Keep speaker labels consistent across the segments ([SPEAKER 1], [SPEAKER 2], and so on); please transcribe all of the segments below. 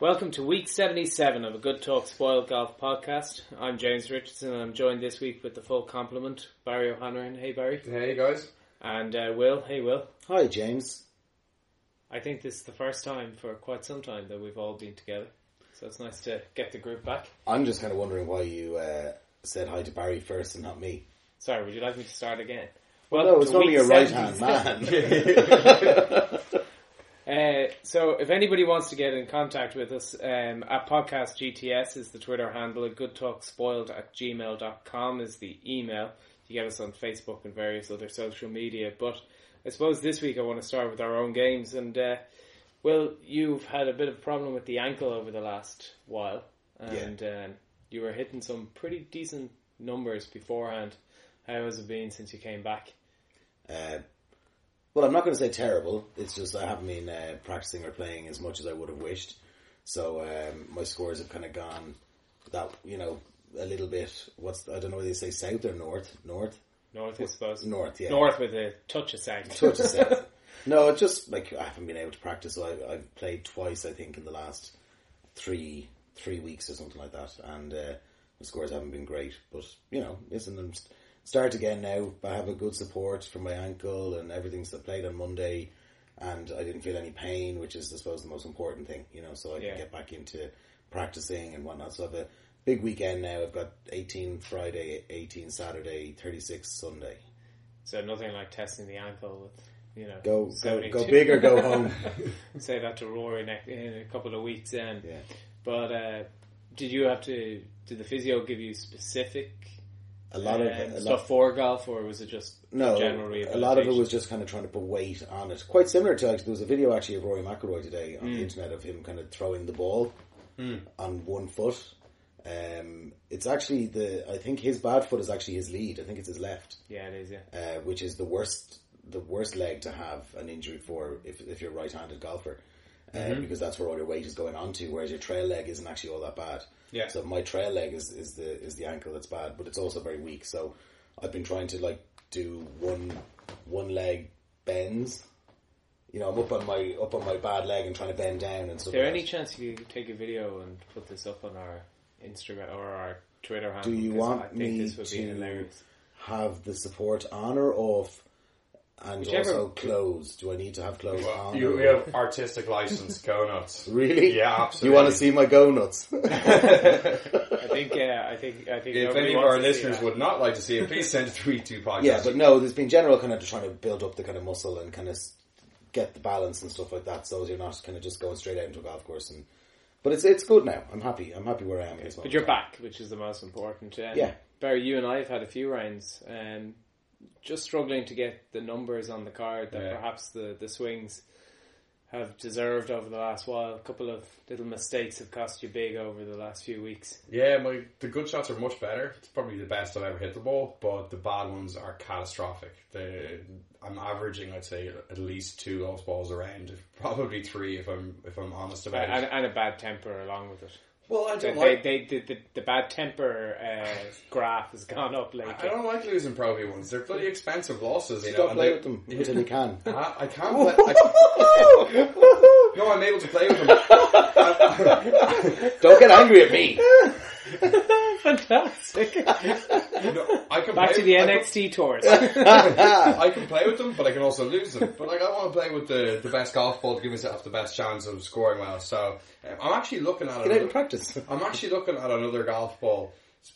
[SPEAKER 1] Welcome to week 77 of a Good Talk Spoiled Golf podcast. I'm James Richardson and I'm joined this week with the full complement Barry O'Hanrahan. Hey Barry.
[SPEAKER 2] Hey guys.
[SPEAKER 1] And uh, Will. Hey Will.
[SPEAKER 3] Hi, James.
[SPEAKER 1] I think this is the first time for quite some time that we've all been together. So it's nice to get the group back.
[SPEAKER 3] I'm just kind of wondering why you uh, said hi to Barry first and not me.
[SPEAKER 1] Sorry, would you like me to start again?
[SPEAKER 3] Well, no, it's only
[SPEAKER 1] week
[SPEAKER 3] your right hand man.
[SPEAKER 1] Uh, so if anybody wants to get in contact with us, um, at podcast GTS is the Twitter handle, and goodtalkspoiled at gmail.com is the email. You get us on Facebook and various other social media. But I suppose this week I want to start with our own games. And, uh, well, you've had a bit of a problem with the ankle over the last while. And um, you were hitting some pretty decent numbers beforehand. How has it been since you came back?
[SPEAKER 3] uh, well, I'm not going to say terrible. It's just I haven't been uh, practicing or playing as much as I would have wished. So um, my scores have kind of gone that you know a little bit. What's I don't know whether you say south or north. North.
[SPEAKER 1] North, I suppose.
[SPEAKER 3] North, yeah.
[SPEAKER 1] North with a touch of south.
[SPEAKER 3] Touch of south. No, it's just like I haven't been able to practice. So I, I've played twice, I think, in the last three three weeks or something like that, and uh, the scores haven't been great. But you know, listen, I'm st- start again now. I have a good support from my ankle and everything's I played on Monday, and I didn't feel any pain, which is I suppose the most important thing. You know, so I
[SPEAKER 1] Yeah.
[SPEAKER 3] can get back into practicing and whatnot. So I have a big weekend now. I've got 18 Friday, 18 Saturday, 36 Sunday.
[SPEAKER 1] So nothing like testing the ankle with, you know,
[SPEAKER 3] Go go go big or go home.
[SPEAKER 1] Say that to Rory in a couple of weeks then.
[SPEAKER 3] Yeah.
[SPEAKER 1] But uh, did you have to? Did the physio give you specific
[SPEAKER 3] A lot of a lot,
[SPEAKER 1] stuff for golf, or was it just
[SPEAKER 3] No, a lot of it was just kind of trying to put weight on it. Quite similar to actually, there was a video actually of Rory McIlroy today on
[SPEAKER 1] Hmm.
[SPEAKER 3] the internet of him kind of throwing the ball on one foot. Um, it's actually the I think his bad foot is actually his lead. I think it's his left,
[SPEAKER 1] Yeah, it is. Yeah.
[SPEAKER 3] uh, which is the worst the worst leg to have an injury for if if you're a right-handed golfer. Uh,
[SPEAKER 1] Mm-hmm.
[SPEAKER 3] Because that's where all your weight is going onto, whereas your trail leg isn't actually all that bad.
[SPEAKER 2] Yeah.
[SPEAKER 3] So my trail leg is, is the is the ankle that's bad, but it's also very weak. So I've been trying to like do one one leg bends. You know, I'm up on my up on my bad leg and trying to bend down and stuff.
[SPEAKER 1] Is there
[SPEAKER 3] like
[SPEAKER 1] any
[SPEAKER 3] that.
[SPEAKER 1] chance you could take a video and put this up on our Instagram or our Twitter handle?
[SPEAKER 3] Do you want me to
[SPEAKER 1] hilarious.
[SPEAKER 3] have the support on or off, and
[SPEAKER 1] Whichever-
[SPEAKER 3] also clothes? Do I need to have clothes on?
[SPEAKER 2] You we have artistic license, go nuts.
[SPEAKER 3] really?
[SPEAKER 2] Yeah, absolutely.
[SPEAKER 3] You want to see my go nuts?
[SPEAKER 1] I think. Uh, I think. I think.
[SPEAKER 2] If any of our listeners would not like to see it, please send it to Tweet 2 Podcast.
[SPEAKER 3] Yeah, but no, there's been general kind of trying to build up the kind of muscle and kind of get the balance and stuff like that, so you're not kind of just going straight out into a golf course. And but it's it's good now. I'm happy. I'm happy where I am. at this
[SPEAKER 1] But you're back, which is the most important. Um,
[SPEAKER 3] Yeah.
[SPEAKER 1] Barry, you and I have had a few rounds, um, just struggling to get the numbers on the card that
[SPEAKER 2] Yeah.
[SPEAKER 1] perhaps the, the swings have deserved over the last while. A couple of little mistakes have cost you big over the last few weeks.
[SPEAKER 2] Yeah, my the good shots are much better. It's probably the best I've ever hit the ball, but the bad ones are catastrophic. The I'm averaging, I'd say, at least two lost balls around, probably three if I'm if I'm honest about
[SPEAKER 1] And,
[SPEAKER 2] it.
[SPEAKER 1] and a bad temper along with it.
[SPEAKER 2] Well, I don't like.
[SPEAKER 1] they, the, the, the bad temper uh, graph has gone up lately.
[SPEAKER 2] I don't like losing Pro V ones. They're bloody expensive losses, you know.
[SPEAKER 3] Stop
[SPEAKER 2] and
[SPEAKER 3] playing
[SPEAKER 2] they-
[SPEAKER 3] with them until you can.
[SPEAKER 2] I, I can't play. I, no, I'm able to play with them.
[SPEAKER 3] Don't get angry at me.
[SPEAKER 1] Fantastic.
[SPEAKER 2] No, I can
[SPEAKER 1] Back
[SPEAKER 2] play
[SPEAKER 1] to the NXT tours.
[SPEAKER 2] I can play with them, but I can also lose them. But like, I want to play with the, the best golf ball to give myself the best chance of scoring well. So um, I'm actually looking at
[SPEAKER 3] Get out and
[SPEAKER 2] another,
[SPEAKER 3] practice.
[SPEAKER 2] I'm actually looking at another golf ball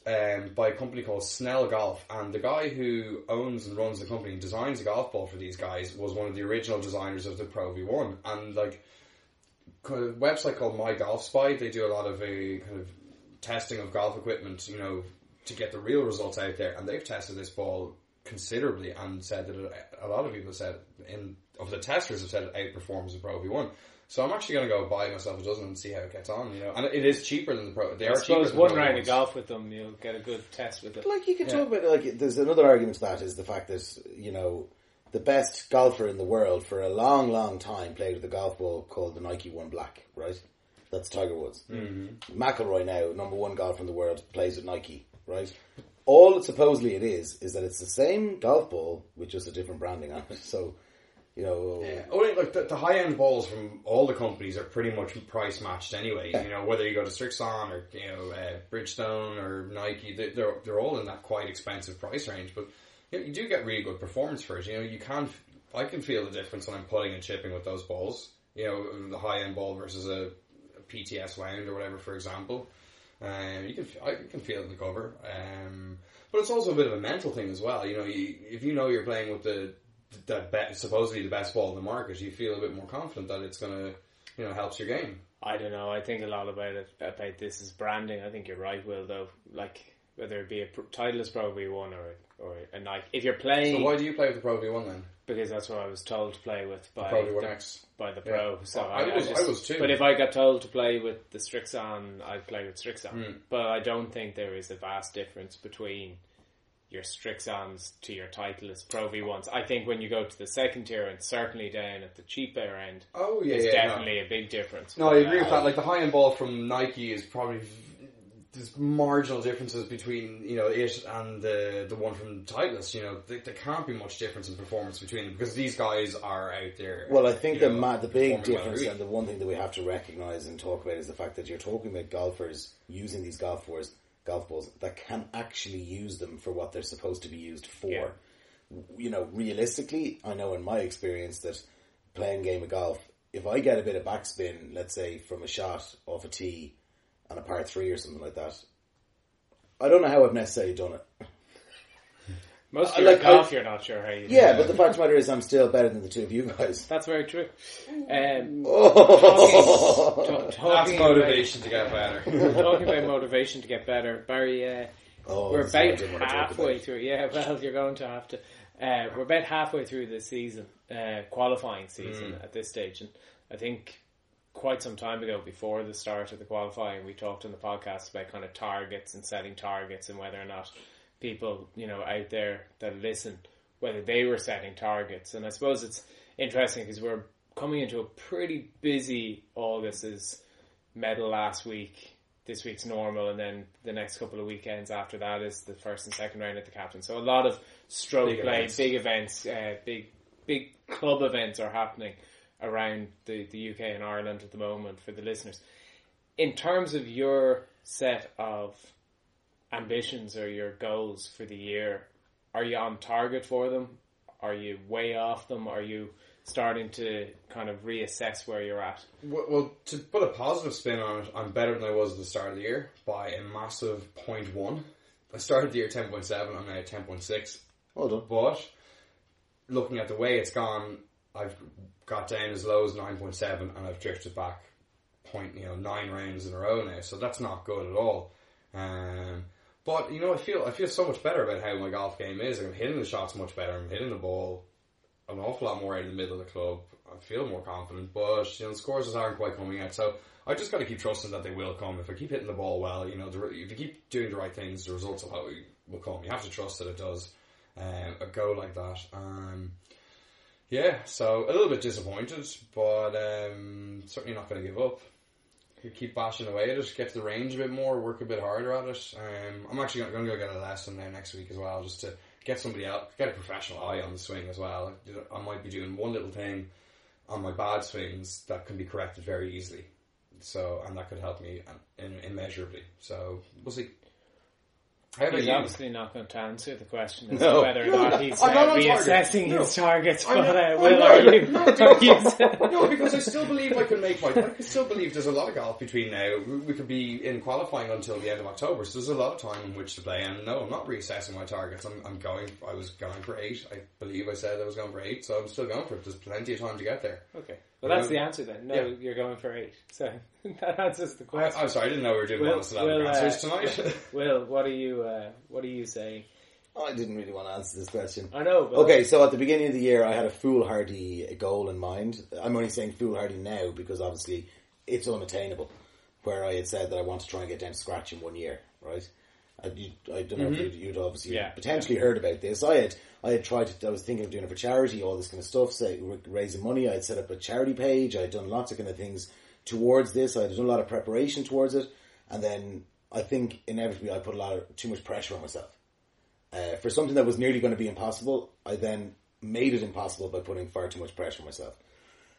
[SPEAKER 2] um, by a company called Snell Golf, and the guy who owns and runs the company and designs the golf ball for these guys was one of the original designers of the Pro V1, and like a website called My Golf Spy. They do a lot of a kind of testing of golf equipment, you know, to get the real results out there. And they've tested this ball considerably and said that it, a lot of people said in of the testers have said it outperforms the Pro V1. So I'm actually going to go buy myself a dozen and see how it gets on. You know, and it is cheaper than the pro. They
[SPEAKER 1] I
[SPEAKER 2] are cheaper
[SPEAKER 1] suppose
[SPEAKER 2] than
[SPEAKER 1] one
[SPEAKER 2] the pro
[SPEAKER 1] round of golf with them, you'll get a good test with it.
[SPEAKER 3] Like you could
[SPEAKER 2] Yeah.
[SPEAKER 3] talk about like there's another argument to that is the fact that you know the best golfer in the world for a long, long time played with a golf ball called the Nike One Black, right? That's Tiger Woods. Mm-hmm. McIlroy now, number one golfer in the world, plays with Nike, right? All it supposedly it is is that it's the same golf ball with just a different branding on it. So, you know,
[SPEAKER 2] Yeah. Only like the, the high end balls from all the companies are pretty much price matched anyway. You know, whether you go to Srixon or you know uh, Bridgestone or Nike, they, they're they're all in that quite expensive price range. But you, know, you do get really good performance for it. You know, you can I can feel the difference when I'm putting and chipping with those balls. You know, the high end ball versus a PTS wound or whatever, for example. Um, you can I can feel it in the cover. Um, but it's also a bit of a mental thing as well. You know, you, if you know you're playing with the the be- supposedly the best ball in the market, you feel a bit more confident that it's going to, you know, helps your game.
[SPEAKER 1] I don't know. I think a lot about it about this is branding. I think you're right, Will. Though, like whether it be a pr- Titleist Pro V one or or a Nike, if you're playing,
[SPEAKER 2] So why do you play with the Pro V1 then?
[SPEAKER 1] Because that's what I was told to play with by
[SPEAKER 2] Pro V1
[SPEAKER 1] the,
[SPEAKER 2] X.
[SPEAKER 1] by the
[SPEAKER 2] Yeah.
[SPEAKER 1] pro. So
[SPEAKER 2] I
[SPEAKER 1] I,
[SPEAKER 2] was-
[SPEAKER 1] just,
[SPEAKER 2] I was too.
[SPEAKER 1] But if I got told to play with the Srixon, I'd play with Srixon.
[SPEAKER 2] Hmm.
[SPEAKER 1] But I don't think there is a vast difference between your Srixons to your Titleist Pro V ones. I think when you go to the second tier and certainly down at the cheaper end,
[SPEAKER 2] Oh yeah,
[SPEAKER 1] there's
[SPEAKER 2] yeah.
[SPEAKER 1] definitely a big difference.
[SPEAKER 2] No. no, I agree with that. Like the high end ball from Nike is probably there's marginal differences between you know it and the the one from Titleist. You know, there, there can't be much difference in performance between them because these guys are out there.
[SPEAKER 3] Well, I think the
[SPEAKER 2] know,
[SPEAKER 3] ma- the big
[SPEAKER 2] well,
[SPEAKER 3] difference and the one thing that we have to recognise and talk about is the fact that you're talking about golfers using these golf balls, golf balls that can actually use them for what they're supposed to be used for.
[SPEAKER 1] Yeah.
[SPEAKER 3] You know, realistically, I know in my experience that playing game of golf, if I get a bit of backspin, let's say from a shot off a tee and a par three or something like that, I don't know how I've necessarily done it.
[SPEAKER 1] Most of your
[SPEAKER 3] like-
[SPEAKER 1] golf,
[SPEAKER 3] I-
[SPEAKER 1] you're not sure how you.
[SPEAKER 3] Yeah,
[SPEAKER 1] it.
[SPEAKER 3] but the fact of the matter is, I'm still better than the two of you guys.
[SPEAKER 1] that's very true. Um,
[SPEAKER 3] Oh.
[SPEAKER 1] ta-
[SPEAKER 2] That's
[SPEAKER 1] talking
[SPEAKER 2] motivation to get better.
[SPEAKER 1] About, talking about motivation to get better, Barry. Uh,
[SPEAKER 3] Oh,
[SPEAKER 1] we're
[SPEAKER 3] this is what I
[SPEAKER 1] about
[SPEAKER 3] didn't want to talk
[SPEAKER 1] halfway
[SPEAKER 3] about.
[SPEAKER 1] through. Yeah, well, you're going to have to. Uh, we're about halfway through the season, uh, qualifying season
[SPEAKER 2] Mm.
[SPEAKER 1] at this stage, and I think quite some time ago, before the start of the qualifying, we talked on the podcast about kind of targets and setting targets and whether or not people, you know, out there that listen, whether they were setting targets. And I suppose it's interesting because we're coming into a pretty busy August. Is medal last week. This week's normal, and then the next couple of weekends after that is the first and second round at the captain. So a lot of stroke
[SPEAKER 2] Big
[SPEAKER 1] play,
[SPEAKER 2] events.
[SPEAKER 1] big events, uh, big big club events are happening around the, the UK and Ireland at the moment for the listeners. In terms of your set of ambitions or your goals for the year, are you on target for them? Are you way off them? Are you starting to kind of reassess where you're at?
[SPEAKER 2] Well, well, to put a positive spin on it, I'm better than I was at the start of the year by a massive 0.1. I started the year 10.7, I'm now at 10.6.
[SPEAKER 3] Well done.
[SPEAKER 2] But looking at the way it's gone, I've got down as low as 9.7 and I've drifted back point, you know, nine rounds in a row now. So that's not good at all. Um, but you know, I feel I feel so much better about how my golf game is. I'm hitting the shots much better. I'm hitting the ball an awful lot more out of the middle of the club. I feel more confident, but you know, the scores just aren't quite coming out. So I just got to keep trusting that they will come. If I keep hitting the ball well, you know, the, if you keep doing the right things, the results will, will come. You have to trust that it does. Um, a go like that. Um, yeah, so a little bit disappointed, but um, certainly not going to give up. You keep bashing away at it, get to the range a bit more, work a bit harder at it. Um, I'm actually going to go get a lesson there next week as well, just to get somebody else, get a professional eye on the swing as well. I might be doing one little thing on my bad swings that can be corrected very easily. So, and that could help me immeasurably. So, we'll see.
[SPEAKER 1] He's
[SPEAKER 2] you?
[SPEAKER 1] obviously not going to answer the question as
[SPEAKER 3] No.
[SPEAKER 1] to whether or not he's
[SPEAKER 2] I'm
[SPEAKER 1] uh,
[SPEAKER 2] not target.
[SPEAKER 1] reassessing
[SPEAKER 2] No.
[SPEAKER 1] his targets.
[SPEAKER 2] I'm
[SPEAKER 1] But
[SPEAKER 2] not-
[SPEAKER 1] uh, Will,
[SPEAKER 2] not-
[SPEAKER 1] are you?
[SPEAKER 2] no, because, no, because I still believe I can make my. I can still believe there's a lot of golf between now. We- We could be in qualifying until the end of October, so there's a lot of time in which to play. And no, I'm not reassessing my targets. I'm, I'm going. I was going for eight. I believe I said I was going for eight, so I'm still going for it. There's plenty of time to get there.
[SPEAKER 1] Okay. Well, that's the answer then. No,
[SPEAKER 2] Yeah.
[SPEAKER 1] you're going for eight. So that answers the question.
[SPEAKER 2] I'm sorry, I didn't know we were doing
[SPEAKER 1] Will,
[SPEAKER 2] bonus level
[SPEAKER 1] Will, uh,
[SPEAKER 2] answers tonight.
[SPEAKER 1] Will, what are you? Uh, what are you saying?
[SPEAKER 3] I didn't really want to answer this question.
[SPEAKER 1] I know. But
[SPEAKER 3] Okay, so at the beginning of the year, I had a foolhardy goal in mind. I'm only saying foolhardy now because obviously it's unattainable. Where I had said that I want to try and get down to scratch in one year, right? I, you, I don't know if you'd, obviously
[SPEAKER 1] Yeah.
[SPEAKER 3] potentially heard about this. I had I had tried to. I was thinking of doing it for charity, all this kind of stuff, say raising money. I had set up a charity page. I had done lots of kind of things towards this. I had done a lot of preparation towards it, and then I think inevitably I put a lot of too much pressure on myself uh, for something that was nearly going to be impossible, I then made it impossible by putting far too much pressure on myself.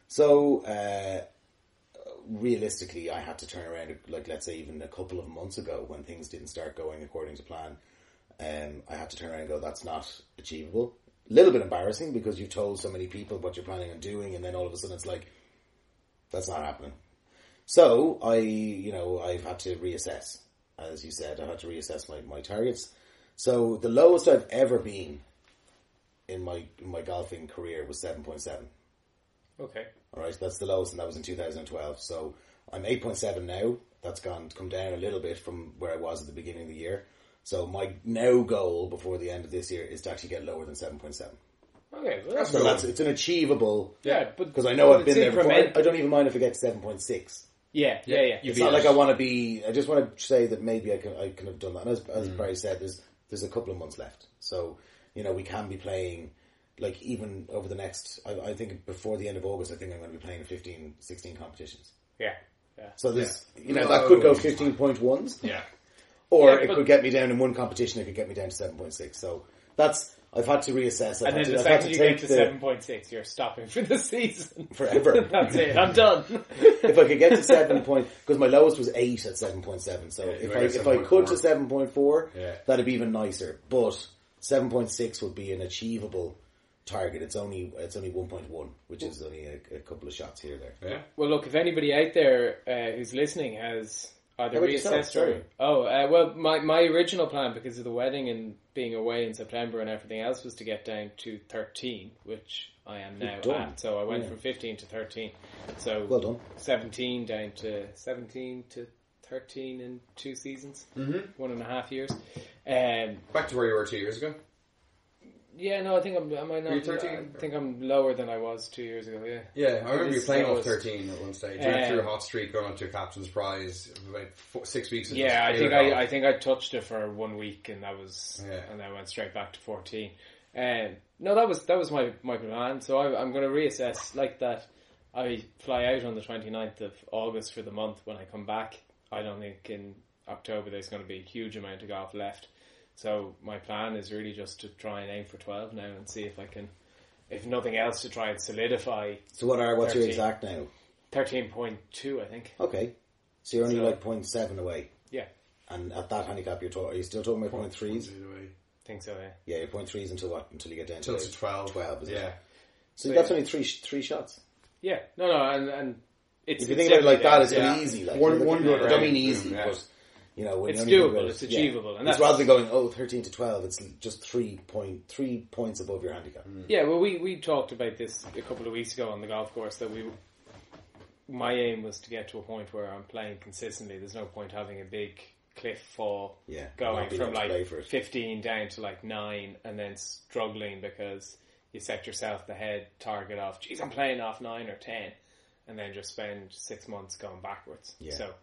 [SPEAKER 3] So, uh, realistically, I had to turn around, like, let's say, even a couple of months ago when things didn't start going according to plan. Um, I had to turn around and go, that's not achievable. A little bit embarrassing because you've told so many people what you're planning on doing, and then all of a sudden it's like, that's not happening. So, I, you know, I've had to reassess. As you said, I had to reassess my, my targets. So the lowest I've ever been in my in my golfing career was seven point seven.
[SPEAKER 1] Okay.
[SPEAKER 3] All right, that's the lowest, and that was in two thousand and twelve. So I'm eight point seven now. That's gone come down a little bit from where I was at the beginning of the year. So my now goal before the end of this year is to actually get lower than seven point seven.
[SPEAKER 1] Okay. Well, that's
[SPEAKER 3] So
[SPEAKER 1] good.
[SPEAKER 3] that's it's an achievable
[SPEAKER 1] yeah, but
[SPEAKER 3] because I know
[SPEAKER 1] but
[SPEAKER 3] I've been there before. I,
[SPEAKER 1] incremental.
[SPEAKER 3] I don't even mind if I get seven point six.
[SPEAKER 1] Yeah, yeah, yeah.
[SPEAKER 2] You
[SPEAKER 3] It's
[SPEAKER 2] beat
[SPEAKER 3] not like. I want to be. I just want to say that maybe I can. I can have done that. And as, as
[SPEAKER 2] Mm.
[SPEAKER 3] Barry said, there's there's a couple of months left, so you know we can be playing. Like even over the next, I, I think before the end of August, I think I'm going to be playing 15, 16 competitions.
[SPEAKER 1] yeah, yeah.
[SPEAKER 3] So there's,
[SPEAKER 2] Yeah.
[SPEAKER 3] you know, that could go
[SPEAKER 2] Loads.
[SPEAKER 3] fifteen point ones,
[SPEAKER 2] Yeah.
[SPEAKER 3] or
[SPEAKER 1] Yeah,
[SPEAKER 3] it could get me down in one competition. It could get me down to seven point six. So that's I've had to reassess. I've
[SPEAKER 1] And
[SPEAKER 3] had
[SPEAKER 1] then
[SPEAKER 3] to,
[SPEAKER 1] the
[SPEAKER 3] I've
[SPEAKER 1] second you
[SPEAKER 3] take
[SPEAKER 1] get to
[SPEAKER 3] the
[SPEAKER 1] seven point six, you're stopping for the season.
[SPEAKER 3] forever.
[SPEAKER 1] That's it. I'm done.
[SPEAKER 3] if I could get to seven point, because my lowest was eight at seven point seven. So
[SPEAKER 2] you
[SPEAKER 3] if I if I could
[SPEAKER 2] 7.4.
[SPEAKER 3] to seven point four,
[SPEAKER 2] Yeah.
[SPEAKER 3] that'd be even nicer. But seven point six would be an achievable target. It's only it's only one point one, which is only a, a couple of shots here there.
[SPEAKER 2] Yeah.
[SPEAKER 1] Well, look, if anybody out there uh, who's listening has either
[SPEAKER 3] How about
[SPEAKER 1] reassessed or oh, uh, well, my my original plan because of the wedding and being away in September and everything else was to get down to thirteen, which I am now at. So I went
[SPEAKER 3] Yeah.
[SPEAKER 1] from fifteen to thirteen. So
[SPEAKER 3] Well done.
[SPEAKER 1] seventeen down to seventeen to thirteen in two seasons,
[SPEAKER 2] Mm-hmm.
[SPEAKER 1] one and a half years. Um,
[SPEAKER 2] Back to where you were two years ago.
[SPEAKER 1] Yeah, no, I think I'm. Am I not?
[SPEAKER 2] Were you 13?
[SPEAKER 1] I think I'm lower than I was two years ago. Yeah.
[SPEAKER 2] Yeah, I remember you playing off
[SPEAKER 1] lowest.
[SPEAKER 2] 13 at one stage. You went through a hot streak, going to a captain's prize, about four, six weeks.
[SPEAKER 1] Yeah, I think I. I think I touched it for one week, and that was,
[SPEAKER 2] Yeah.
[SPEAKER 1] and I went straight back to fourteen. Um, no, that was that was my my plan. So I, I'm going to reassess like that. I fly out on the 29th of August for the month. When I come back, I don't think in October there's going to be a huge amount of golf left. So my plan is really just to try and aim for 12 now and see if I can, if nothing else, to try and solidify
[SPEAKER 3] So what are what's your exact now?
[SPEAKER 1] 13.2. I think.
[SPEAKER 3] Okay, so you're only
[SPEAKER 1] So-
[SPEAKER 3] like point seven away,
[SPEAKER 1] Yeah,
[SPEAKER 3] and at that handicap, you're talking. Are you still talking about point threes?
[SPEAKER 1] think so. Yeah.
[SPEAKER 3] Yeah, you're point threes until what? Until you get down
[SPEAKER 2] Till
[SPEAKER 3] to
[SPEAKER 2] to 12.
[SPEAKER 3] 12, is it?
[SPEAKER 2] yeah.
[SPEAKER 3] So
[SPEAKER 1] So,
[SPEAKER 3] that's
[SPEAKER 1] yeah.
[SPEAKER 3] only three three shots.
[SPEAKER 1] Yeah, no, no, and and it's
[SPEAKER 3] If you think about it like that, it's
[SPEAKER 2] Yeah.
[SPEAKER 3] easy. Like,
[SPEAKER 2] One- one good
[SPEAKER 3] I don't mean easy,
[SPEAKER 2] yeah.
[SPEAKER 3] but you know,
[SPEAKER 1] It's doable, it's achievable, and
[SPEAKER 3] it's
[SPEAKER 1] that's-
[SPEAKER 3] rather than going oh 13 to twelve. It's just three point three points above your handicap. Mm.
[SPEAKER 1] Yeah, well, we we talked about this a couple of weeks ago on the golf course that we. My aim was to get to a point where I'm playing consistently. There's no point having a big cliff fall
[SPEAKER 3] Yeah,
[SPEAKER 1] going from
[SPEAKER 3] able to play
[SPEAKER 1] like 15 down to like 9 and then struggling because you set yourself the head target off, geez, I'm playing off 9 or 10 and then just spend six months going backwards.
[SPEAKER 3] Yeah.
[SPEAKER 1] So,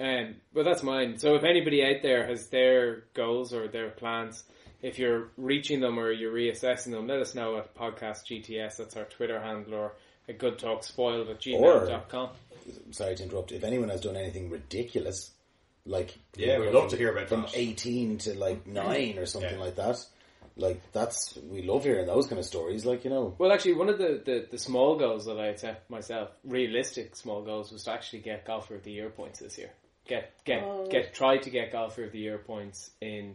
[SPEAKER 1] um, but that's mine. So if anybody out there has their goals or their plans, if you're reaching them or you're reassessing them, let us know at podcast GTS. That's our Twitter handle or a good talk spoiled at gmail.com.
[SPEAKER 3] Sorry to interrupt. If anyone has done anything ridiculous, like
[SPEAKER 2] Yeah, we'd
[SPEAKER 3] know,
[SPEAKER 2] love to hear about
[SPEAKER 3] from
[SPEAKER 2] that.
[SPEAKER 3] eighteen to like nine or something
[SPEAKER 2] Yeah.
[SPEAKER 3] like that. Like that's we love hearing those kind of stories. Like you know,
[SPEAKER 1] Well, actually, one of the, the, the small goals that I set myself, realistic small goals, was to actually get golfer of the year points this year. Get get
[SPEAKER 3] Oh.
[SPEAKER 1] get try to get golfer of the year points in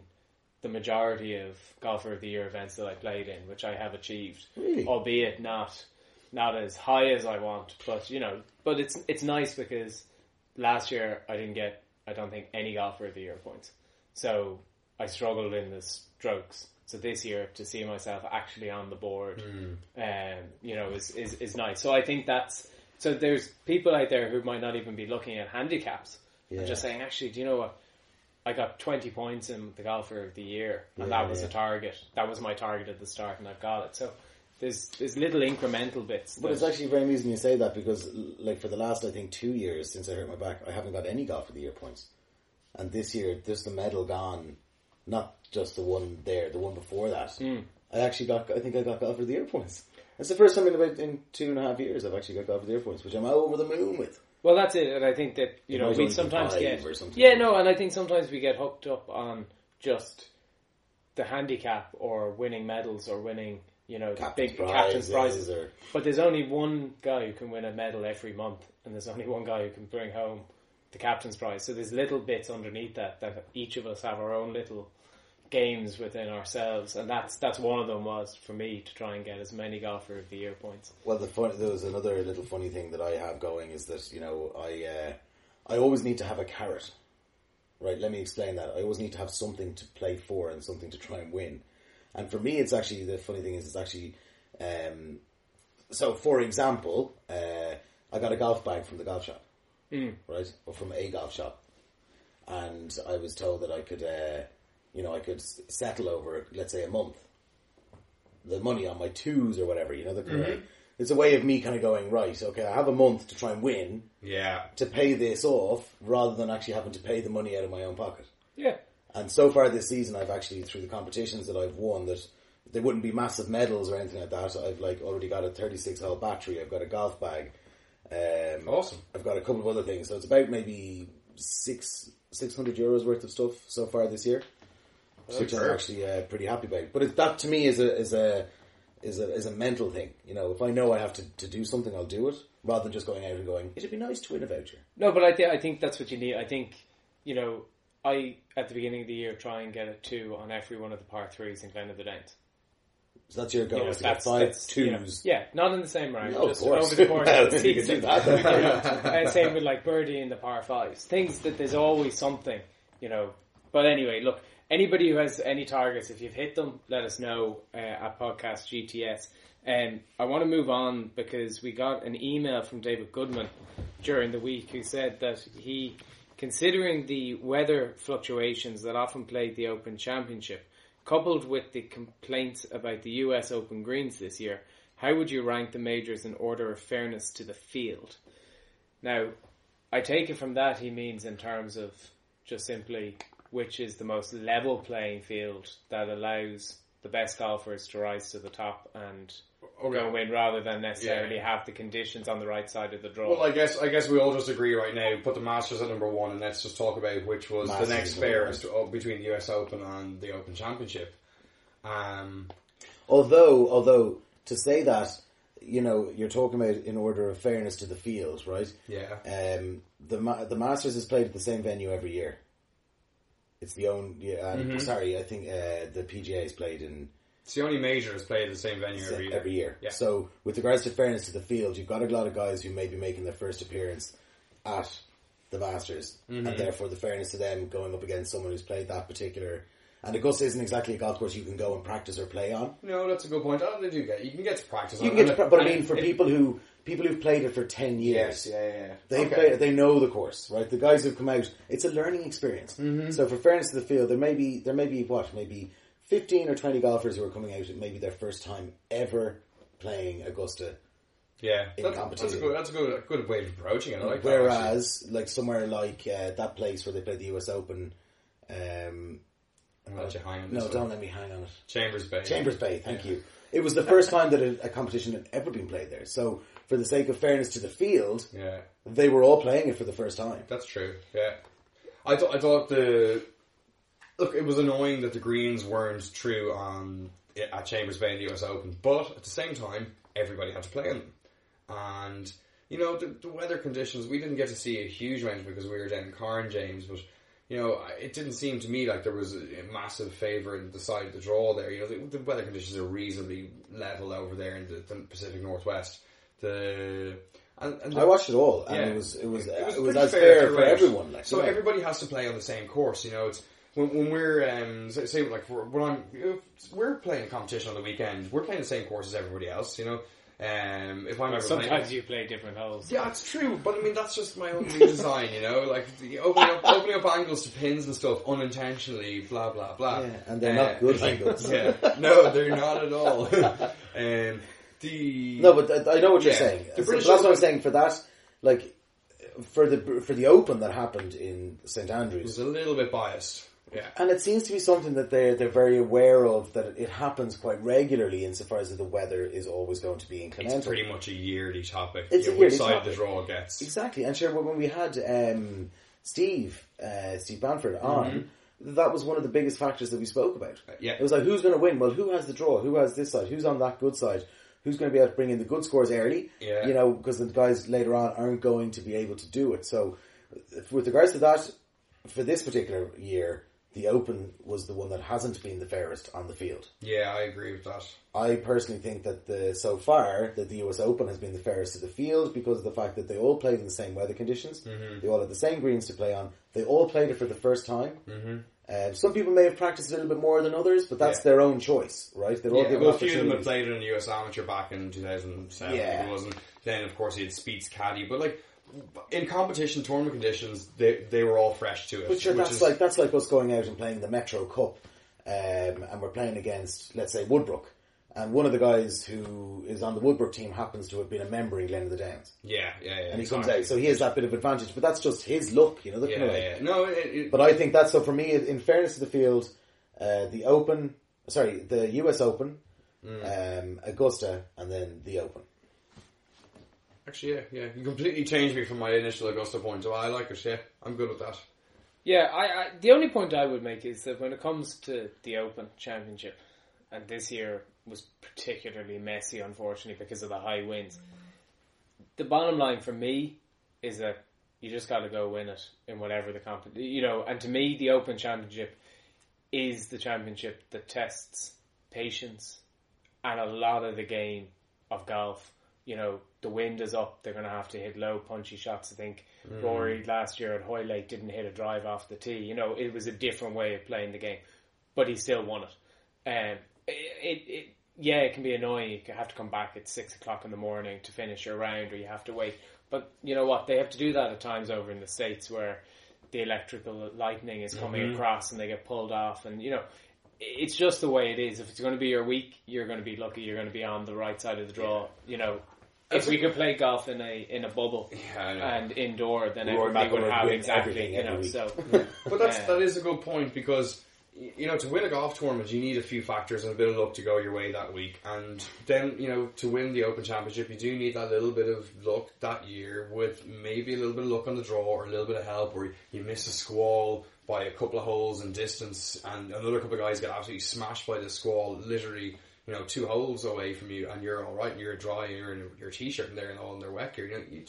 [SPEAKER 1] the majority of golfer of the year events that I played in, which I have achieved,
[SPEAKER 3] Really?
[SPEAKER 1] albeit not not as high as I want. But you know, but it's it's nice because last year I didn't get I don't think any golfer of the year points, so I struggled in the strokes. So this year to see myself actually on the board, um, you know, is, is is nice. So I think that's so. There's people out there who might not even be looking at handicaps.
[SPEAKER 3] Yeah.
[SPEAKER 1] and just saying, actually, do you know what? I got 20 points in the golfer of the year, and
[SPEAKER 3] Yeah,
[SPEAKER 1] that was
[SPEAKER 3] yeah.
[SPEAKER 1] a target. That was my target at the start, and I've got it. So there's there's little incremental bits.
[SPEAKER 3] But it's actually very amusing you say that because, like, for the last, I think, two years since I hurt my back, I haven't got any golf of the year points. And this year, there's the medal gone, not just the one there, the one before that.
[SPEAKER 1] Hmm.
[SPEAKER 3] I actually got, I think I got golf of the year points. It's the first time in about in two and a half years I've actually got golf of the year points, which I'm over the moon with.
[SPEAKER 1] Well, that's it, and I think that you
[SPEAKER 3] It
[SPEAKER 1] know we sometimes get yeah no, and I think sometimes we get hooked up on just the handicap or winning medals or winning you know
[SPEAKER 3] Captain's
[SPEAKER 1] big
[SPEAKER 3] prizes
[SPEAKER 1] captain's prizes.
[SPEAKER 3] or-
[SPEAKER 1] But there's only one guy who can win a medal every month, and there's only one guy who can bring home the captain's prize. So there's little bits underneath that that each of us have our own little games within ourselves, and that's that's one of them was for me to try and get as many golfer of the year points.
[SPEAKER 3] Well, the fun, there was another little funny thing that I have going is that you know I uh, I always need to have a carrot. Right, let me explain that. I always need to have something to play for and something to try and win. And for me, it's actually the funny thing is it's actually. Um, so, for example, uh, I got a golf bag from the golf shop, right, or from a golf shop, and I was told that I could, uh, you know, I could s- settle over, let's say, a month the money on my twos or whatever. You know, the of, it's a way of me kind of going right. Okay, I have a month to try and win
[SPEAKER 2] Yeah.
[SPEAKER 3] to pay this off, rather than actually having to pay the money out of my own pocket.
[SPEAKER 1] Yeah,
[SPEAKER 3] And so far this season, I've actually through the competitions that I've won that there wouldn't be massive medals or anything like that. I've like already got a 36 hole battery. I've got a golf bag. Um,
[SPEAKER 2] Awesome.
[SPEAKER 3] I've got a couple of other things. So it's about maybe six six hundred euros worth of stuff so far this year, which I'm actually uh, pretty happy about. But it, that to me is a is a is a is a mental thing. You know, if I know I have to, to do something, I'll do it rather than just going out and going. It'd be nice to win a voucher.
[SPEAKER 1] No, but I think I think that's what you need. I think you know I at the beginning of the year try and get a two on every one of the par threes in Glen of the Downs.
[SPEAKER 3] So that's your goal.
[SPEAKER 1] You know,
[SPEAKER 3] get five twos.
[SPEAKER 1] you know, yeah, not in the same round,
[SPEAKER 3] No, of
[SPEAKER 1] just
[SPEAKER 3] course.
[SPEAKER 1] over the course
[SPEAKER 3] Well,
[SPEAKER 1] of the season.
[SPEAKER 3] do that.
[SPEAKER 1] You know, and same with like birdie in the par fives. Things that there's always something, you know. But anyway, look, anybody who has any targets, if you've hit them, let us know uh, at podcast GTS. Um, I want to move on because we got an email from David Goodman during the week who said that he, considering the weather fluctuations that often plague the Open Championship, coupled with the complaints about the US Open greens this year, how would you rank the majors in order of fairness to the field? Now, I take it from that he means in terms of just simply which is the most level playing field that allows the best golfers to rise to the top and
[SPEAKER 2] Okay.
[SPEAKER 1] go win rather than necessarily
[SPEAKER 2] Yeah.
[SPEAKER 1] have the conditions on the right side of the draw.
[SPEAKER 2] Well, I guess I guess we all just agree right now. Put the Masters at number one, and let's just talk about which was
[SPEAKER 3] Masters
[SPEAKER 2] the next
[SPEAKER 3] is
[SPEAKER 2] fairest uh, between the US Open and the Open Championship. Um,
[SPEAKER 3] Although, although to say that, you know, you're talking about in order of fairness to the field, right?
[SPEAKER 2] yeah,
[SPEAKER 3] Um, the the Masters is played at the same venue every year. It's the only. Yeah,
[SPEAKER 2] Mm-hmm.
[SPEAKER 3] sorry, I think uh, the PGA is played in
[SPEAKER 2] it's the only major that's played at the same venue every year.
[SPEAKER 3] every year.
[SPEAKER 2] Yeah.
[SPEAKER 3] So, with regards to fairness to the field, you've got a lot of guys who may be making their first appearance at the Masters,
[SPEAKER 2] Mm-hmm.
[SPEAKER 3] and therefore the fairness to them going up against someone who's played that particular. And Augusta isn't exactly a golf course you can go and practice or play on.
[SPEAKER 2] No, that's a good point. Oh, they do get you can get to practice.
[SPEAKER 3] You
[SPEAKER 2] on
[SPEAKER 3] can get, to, but I mean, for people who people who've played it for ten years,
[SPEAKER 2] Yes, yeah, yeah. yeah.
[SPEAKER 3] They
[SPEAKER 2] Okay.
[SPEAKER 3] play, they know the course, right? The guys who've come out, it's a learning experience.
[SPEAKER 2] Mm-hmm.
[SPEAKER 3] So for fairness to the field, there may be there may be what maybe fifteen or twenty golfers who are coming out maybe their first time ever playing Augusta.
[SPEAKER 2] Yeah, that's, that's a good. That's a good. A good way of approaching it. Like that.
[SPEAKER 3] Whereas, like somewhere like uh, that place where they played the U.S. Open, um,
[SPEAKER 2] let you hang on
[SPEAKER 3] no, don't
[SPEAKER 2] one.
[SPEAKER 3] let me hang on it.
[SPEAKER 2] Chambers Bay.
[SPEAKER 3] Chambers Bay, thank you. It was the first time that a, a competition had ever been played there. So, for the sake of fairness to the field,
[SPEAKER 2] Yeah,
[SPEAKER 3] they were all playing it for the first time.
[SPEAKER 2] that's true. Yeah, I thought. I thought the look. It was annoying that the greens weren't true on at Chambers Bay in the U.S. Open, but at the same time, everybody had to play on them, and. You know the, the weather conditions. We didn't get to see a huge range because we were down in Carn, James. But you know, it didn't seem to me like there was a, a massive favour in the side of the draw there. You know, the, the weather conditions are reasonably level over there in the, the Pacific Northwest. The and, and the,
[SPEAKER 3] I watched it all, and
[SPEAKER 2] Yeah.
[SPEAKER 3] it was it was
[SPEAKER 2] It
[SPEAKER 3] it
[SPEAKER 2] was
[SPEAKER 3] was, as
[SPEAKER 2] fair
[SPEAKER 3] fair, for
[SPEAKER 2] throughout.
[SPEAKER 3] everyone. Like
[SPEAKER 2] so
[SPEAKER 3] you know.
[SPEAKER 2] everybody has to play on the same course. You know, it's when, when we're um, say, say like when I'm if we're playing a competition on the weekend, we're playing the same course as everybody else. You know, Um, if I'm
[SPEAKER 1] Well,
[SPEAKER 2] ever playing-
[SPEAKER 1] sometimes you play different holes.
[SPEAKER 2] yeah, it's true, but I mean that's just my own design, you know, like opening up, opening up angles to pins and stuff unintentionally, blah blah blah.
[SPEAKER 3] Yeah, and they're not good angles.
[SPEAKER 2] Yeah, no, they're not at all. um, the
[SPEAKER 3] No, but I I know what you're
[SPEAKER 2] Yeah.
[SPEAKER 3] saying. So that's what I'm saying. For that, like for the for the Open that happened in St Andrews,
[SPEAKER 2] was a little bit biased. Yeah,
[SPEAKER 3] and it seems to be something that they're they're very aware of that it happens quite regularly insofar as the weather is always going to be inclemental.
[SPEAKER 2] it's pretty much a yearly topic.
[SPEAKER 3] It's a
[SPEAKER 2] yeah,
[SPEAKER 3] yearly
[SPEAKER 2] which side
[SPEAKER 3] topic.
[SPEAKER 2] the draw gets.
[SPEAKER 3] Exactly, and sure, when we had um, Steve, uh, Steve Banford on, that was one of the biggest factors that we spoke about.
[SPEAKER 2] Mm-hmm. yeah.
[SPEAKER 3] It was like, who's going to win? Well, who has the draw? Who has this side? Who's on that good side? Who's going to be able to bring in the good scores early?
[SPEAKER 2] Yeah.
[SPEAKER 3] You know, because the guys later on aren't going to be able to do it. So, with regards to that, for this particular year, the Open was the one that hasn't been the fairest on the field.
[SPEAKER 2] Yeah, I agree with that.
[SPEAKER 3] I personally think that the so far that the US Open has been the fairest of the field because of the fact that they all played in the same weather conditions.
[SPEAKER 2] Mm-hmm.
[SPEAKER 3] They all had the same greens to play on. They all played it for the first time. Mm-hmm. Uh, some people may have practiced a little bit more than others, but that's
[SPEAKER 2] Yeah.
[SPEAKER 3] their own choice, right? They're all
[SPEAKER 2] Yeah,
[SPEAKER 3] given
[SPEAKER 2] well, a few of them had played it in the US Amateur back in 2007,
[SPEAKER 3] Yeah.
[SPEAKER 2] it wasn't. Then, of course, he had Spieth's caddy, but like in competition tournament conditions, they they were all fresh to it.
[SPEAKER 3] But sure,
[SPEAKER 2] which
[SPEAKER 3] that's
[SPEAKER 2] is-
[SPEAKER 3] like that's like us going out and playing the Metro Cup, um, and we're playing against, let's say, Woodbrook, and one of the guys who is on the Woodbrook team happens to have been a member in Glen of the Downs,
[SPEAKER 2] yeah, yeah, yeah.
[SPEAKER 3] and he comes out, so he has that bit of advantage. But that's just his luck, you know.
[SPEAKER 2] Yeah,
[SPEAKER 3] kind of
[SPEAKER 2] yeah,
[SPEAKER 3] like-
[SPEAKER 2] No, it, it,
[SPEAKER 3] But I think that's so for me. In fairness to the field, uh, the Open, sorry, the U.S. Open,
[SPEAKER 2] Mm.
[SPEAKER 3] um, Augusta, and then the Open.
[SPEAKER 2] Actually, yeah, yeah. You completely changed me from my initial Augusta point, so I like it. Yeah, I'm good with that.
[SPEAKER 1] Yeah, I, I the only point I would make is that when it comes to the Open Championship, and this year was particularly messy, unfortunately, because of the high winds. The bottom line for me is that you just got to go win it in whatever the comp. You know, and to me, the Open Championship is the championship that tests patience and a lot of the game of golf. You know, the wind is up; they're going to have to hit low, punchy shots. I think Rory last year at Hoylake didn't hit a drive off the tee. You know, it was a different way of playing the game, but he still won it. Um, it, it, it yeah, it can be annoying. You have to come back at six o'clock in the morning to finish your round, or you have to wait. But you know what? They have to do that at times over in the states where the electrical lightning is coming across and they get pulled off, and you know. It's just the way it is. If it's going to be your week, you're going to be lucky. You're going to be on the right side of the draw. You know, if we could play golf in a in a bubble
[SPEAKER 2] Yeah,
[SPEAKER 1] and indoor, then
[SPEAKER 3] Rory
[SPEAKER 1] everybody would
[SPEAKER 3] would
[SPEAKER 1] have exactly.
[SPEAKER 3] everything
[SPEAKER 1] You
[SPEAKER 3] every
[SPEAKER 1] know,
[SPEAKER 3] week.
[SPEAKER 1] so
[SPEAKER 2] But that's that is a good point because you know to win a golf tournament you need a few factors and a bit of luck to go your way that week, and then you know to win the Open Championship you do need that little bit of luck that year with maybe a little bit of luck on the draw or a little bit of help, or you miss a squall by a couple of holes in distance, and another couple of guys get absolutely smashed by the squall, literally. You know, two holes away from you, and you're all right, and you're dry, and you're in your t-shirt, and they're all in their wet gear. You, know, you,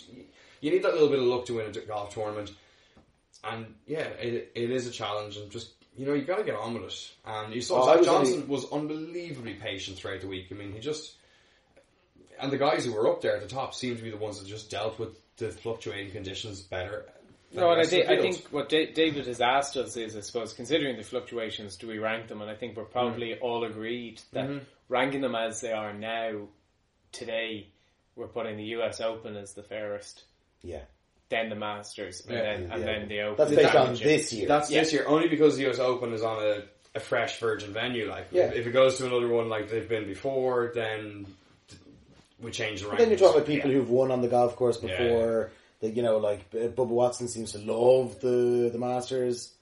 [SPEAKER 2] you need that little bit of luck to win a golf tournament and yeah, it, it is a challenge, and just you know you've got to get on with it. And you saw
[SPEAKER 3] Oh,
[SPEAKER 2] Zach Johnson
[SPEAKER 3] only-
[SPEAKER 2] was unbelievably patient throughout the week. I mean, he just and the guys who were up there at the top seemed to be the ones that just dealt with the fluctuating conditions better.
[SPEAKER 1] No, and I
[SPEAKER 2] rest
[SPEAKER 1] think I think what Da- David has asked us is, I suppose, considering the fluctuations, do we rank them? And I think we're probably
[SPEAKER 2] Mm.
[SPEAKER 1] all agreed that
[SPEAKER 2] Mm-hmm.
[SPEAKER 1] Ranking them as they are now, today, we're putting the U.S. Open as the fairest,
[SPEAKER 3] Yeah,
[SPEAKER 1] then the Masters, and
[SPEAKER 2] Yeah,
[SPEAKER 1] then and
[SPEAKER 3] yeah.
[SPEAKER 1] then the Open.
[SPEAKER 3] that's based on this year.
[SPEAKER 2] that's
[SPEAKER 1] Yeah.
[SPEAKER 2] this year only because the US Open is on a, a fresh virgin venue. Like
[SPEAKER 3] Yeah.
[SPEAKER 2] if, if it goes to another one like they've been before, then we change the.
[SPEAKER 3] But then you're talking about people
[SPEAKER 2] Yeah.
[SPEAKER 3] who've won on the golf course
[SPEAKER 2] Yeah,
[SPEAKER 3] before. That you know, like Bubba Watson seems to love the the Masters.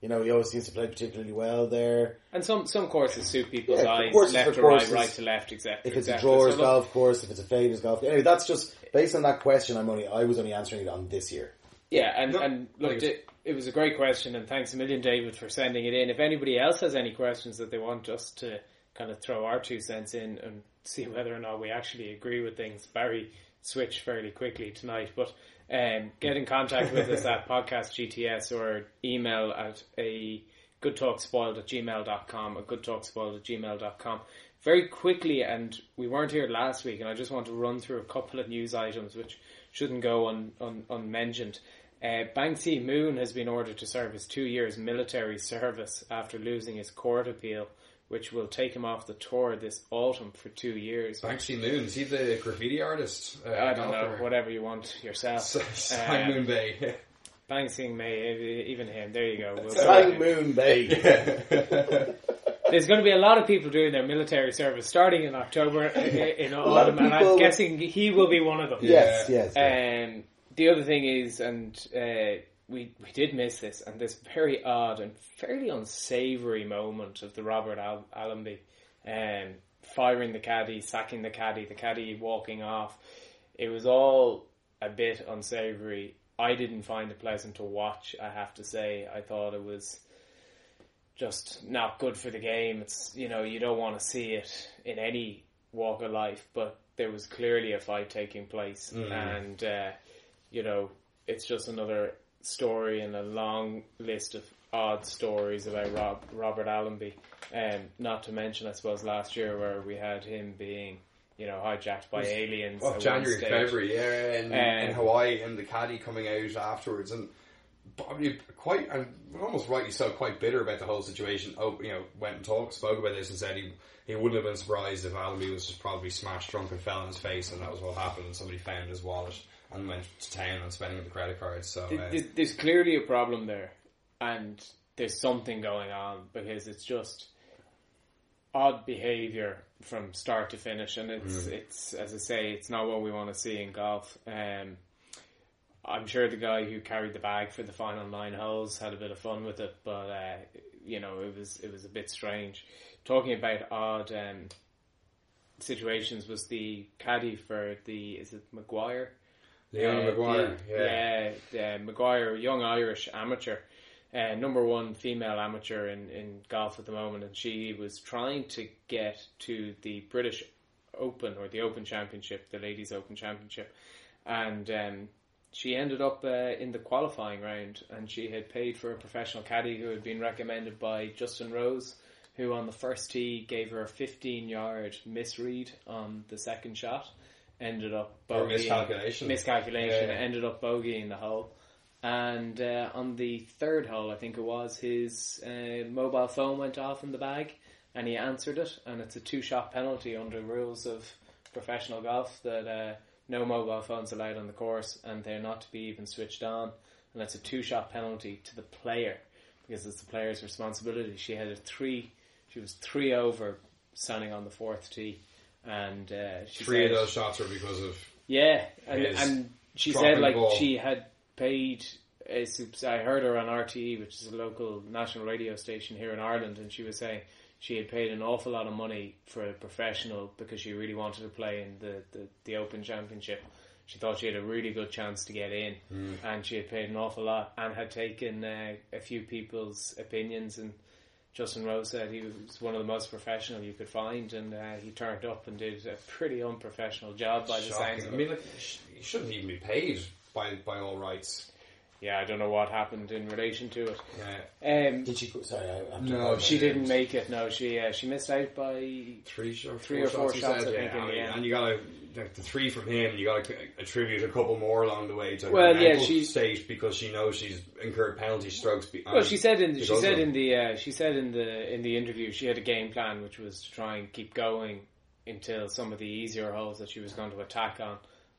[SPEAKER 3] You know, he always seems to play particularly well there.
[SPEAKER 1] And some some courses suit people's
[SPEAKER 3] Yeah,
[SPEAKER 1] eyes,
[SPEAKER 3] courses
[SPEAKER 1] left to right,
[SPEAKER 3] courses.
[SPEAKER 1] right to left, exactly.
[SPEAKER 3] If it's a
[SPEAKER 1] exactly.
[SPEAKER 3] drawers
[SPEAKER 1] So
[SPEAKER 3] golf course, if it's a faders golf. Anyway, that's just based on that question. I'm only I was only answering it on this year.
[SPEAKER 1] Yeah, and,
[SPEAKER 2] No,
[SPEAKER 1] and look, it, it was a great question, and thanks a million, David, for sending it in. If anybody else has any questions that they want us to kind of throw our two cents in and see whether or not we actually agree with things, Barry switched fairly quickly tonight, but um, get in contact with us at podcast GTS or email at a goodtalkspoiled at gmail.com, a goodtalkspoiled at gmail.com. Very quickly, and we weren't here last week, and I just want to run through a couple of news items which shouldn't go un, un, unmentioned. Uh, Banksy Moon has been ordered to serve his two years military service after losing his court appeal which will take him off the tour this autumn for two years.
[SPEAKER 2] Banksy Moon, is he the graffiti artist? Uh,
[SPEAKER 1] I don't know, whatever you want yourself.
[SPEAKER 2] Sang
[SPEAKER 1] Um,
[SPEAKER 2] Moon Bay.
[SPEAKER 1] Bang Sing May, even him. There you go. We'll
[SPEAKER 3] Sang Moon Bay.
[SPEAKER 1] There's going to be a lot of people doing their military service starting in October uh, in autumn, and I'm guessing he will be one of them.
[SPEAKER 3] yes, yes. yes.
[SPEAKER 1] Um, the other thing is, and uh, we we did miss this, and this very odd and fairly unsavoury moment of the Robert Al- Allenby um, firing the caddy, sacking the caddy, the caddy walking off. It was all a bit unsavoury. I didn't find it pleasant to watch. I have to say, I thought it was just not good for the game. It's you know you don't want to see it in any walk of life, but there was clearly a fight taking place, and uh, you know it's just another story in a long list of odd stories about Rob, Robert Allenby. Um, not to mention, I suppose last year where we had him being you know hijacked by aliens.
[SPEAKER 2] Well, January. February, yeah, in, in
[SPEAKER 1] Um,
[SPEAKER 2] Hawaii, and the caddy coming out afterwards, and probably quite, and almost rightly so, quite bitter about the whole situation. Oh, you know, went and talked, spoke about this, and said he he wouldn't have been surprised if Allenby was just probably smashed drunk and fell on his face, and that was what happened. And somebody found his wallet and went to town on spending the credit cards. So uh,
[SPEAKER 1] There's, there's clearly a problem there, and there's something going on because it's just odd behavior from start to finish, and it's it's as I say, it's not what we want to see in golf. Um, I'm sure the guy who carried the bag for the final nine holes had a bit of fun with it, but uh, you know it was it was a bit strange. Talking about odd um, situations was the caddy for the is it Maguire?
[SPEAKER 2] Leona
[SPEAKER 1] Uh,
[SPEAKER 2] Maguire, yeah.
[SPEAKER 1] yeah, uh, Maguire, young Irish amateur, uh, number one female amateur in, in golf at the moment, and she was trying to get to the British Open or the Open Championship, the Ladies Open Championship, and um, she ended up uh, in the qualifying round, and she had paid for a professional caddy who had been recommended by Justin Rose. Who on the first tee gave her a 15 yard misread on the second shot, ended up
[SPEAKER 2] Or
[SPEAKER 1] bogeying-
[SPEAKER 2] miscalculation.
[SPEAKER 1] miscalculation.
[SPEAKER 2] Yeah.
[SPEAKER 1] It ended up bogeying the hole. And uh, on the third hole, I think it was, his uh, mobile phone went off in the bag and he answered it. And it's a two shot penalty under rules of professional golf that uh, no mobile phones allowed on the course and they're not to be even switched on. And it's a two shot penalty to the player because it's the player's responsibility. She had a three, she was three over standing on the fourth tee. And uh, she
[SPEAKER 2] three of those shots were because of
[SPEAKER 1] yeah, and, and she said like
[SPEAKER 2] ball.
[SPEAKER 1] she had paid. A I heard her on RTE, which is a local national radio station here in Ireland, and she was saying she had paid an awful lot of money for a professional because she really wanted to play in the, the, the Open Championship. She thought she had a really good chance to get in,
[SPEAKER 2] Hmm.
[SPEAKER 1] and she had paid an awful lot and had taken uh, a few people's opinions. And Justin Rose said he was one of the most professional you could find, and uh, he turned up and did a pretty unprofessional job by the sounds
[SPEAKER 2] I
[SPEAKER 1] of it.
[SPEAKER 2] mean, like, he shouldn't even be paid by by all rights.
[SPEAKER 1] Yeah, I don't know what happened in relation to it.
[SPEAKER 2] Yeah.
[SPEAKER 1] Um,
[SPEAKER 3] Did she? go- Sorry, I, I'm
[SPEAKER 2] No,
[SPEAKER 1] she didn't make it. No, she uh, she missed out by
[SPEAKER 2] three, sh- or
[SPEAKER 1] Three
[SPEAKER 2] four
[SPEAKER 1] or four
[SPEAKER 2] shots,
[SPEAKER 1] shots, I think,
[SPEAKER 2] yeah,
[SPEAKER 1] in the end.
[SPEAKER 2] and you gotta like, the three from him. You gotta attribute a couple more along the way to her
[SPEAKER 1] Well, yeah,
[SPEAKER 2] mental
[SPEAKER 1] she-
[SPEAKER 2] state because she knows she's incurred penalty strokes.
[SPEAKER 1] Well, she said in she said in the uh, she said in the in the interview she had a game plan which was to try and keep going until some of the easier holes that she was going to attack on,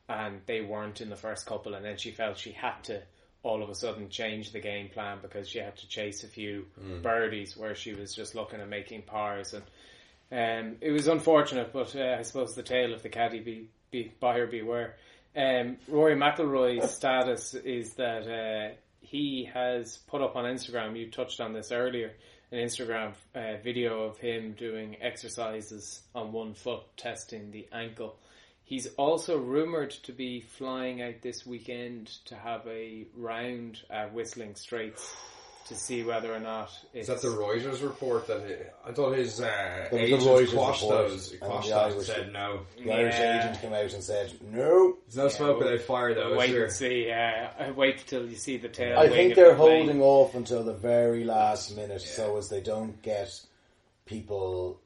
[SPEAKER 1] and they weren't in the first couple, and then she felt she had to all of a sudden change the game plan because she had to chase a few birdies where she was just looking at making pars and. Um, it was unfortunate, but uh, I suppose the tale of the caddy be, be buyer beware. Um, Rory McIlroy's status is that uh, he has put up on Instagram. You touched on this earlier. An Instagram uh, video of him doing exercises on one foot, testing the ankle. He's also rumored to be flying out this weekend to have a round at Whistling Straits to see whether or not it's
[SPEAKER 2] Is that the Reuters report that he, I thought his uh,
[SPEAKER 3] the
[SPEAKER 2] agent
[SPEAKER 3] Reuters
[SPEAKER 2] quashed
[SPEAKER 3] report,
[SPEAKER 2] those? Quashed
[SPEAKER 3] the
[SPEAKER 2] those
[SPEAKER 3] Irish-
[SPEAKER 2] said no.
[SPEAKER 3] The Irish
[SPEAKER 1] Yeah.
[SPEAKER 3] agent came out and said no.
[SPEAKER 2] There's no smoke
[SPEAKER 1] well,
[SPEAKER 2] without fire, though.
[SPEAKER 1] wait
[SPEAKER 2] is
[SPEAKER 1] and see. Uh, wait till you see the tail.
[SPEAKER 3] I think they're
[SPEAKER 1] the plane.
[SPEAKER 3] holding off until the very last minute, so as they don't get people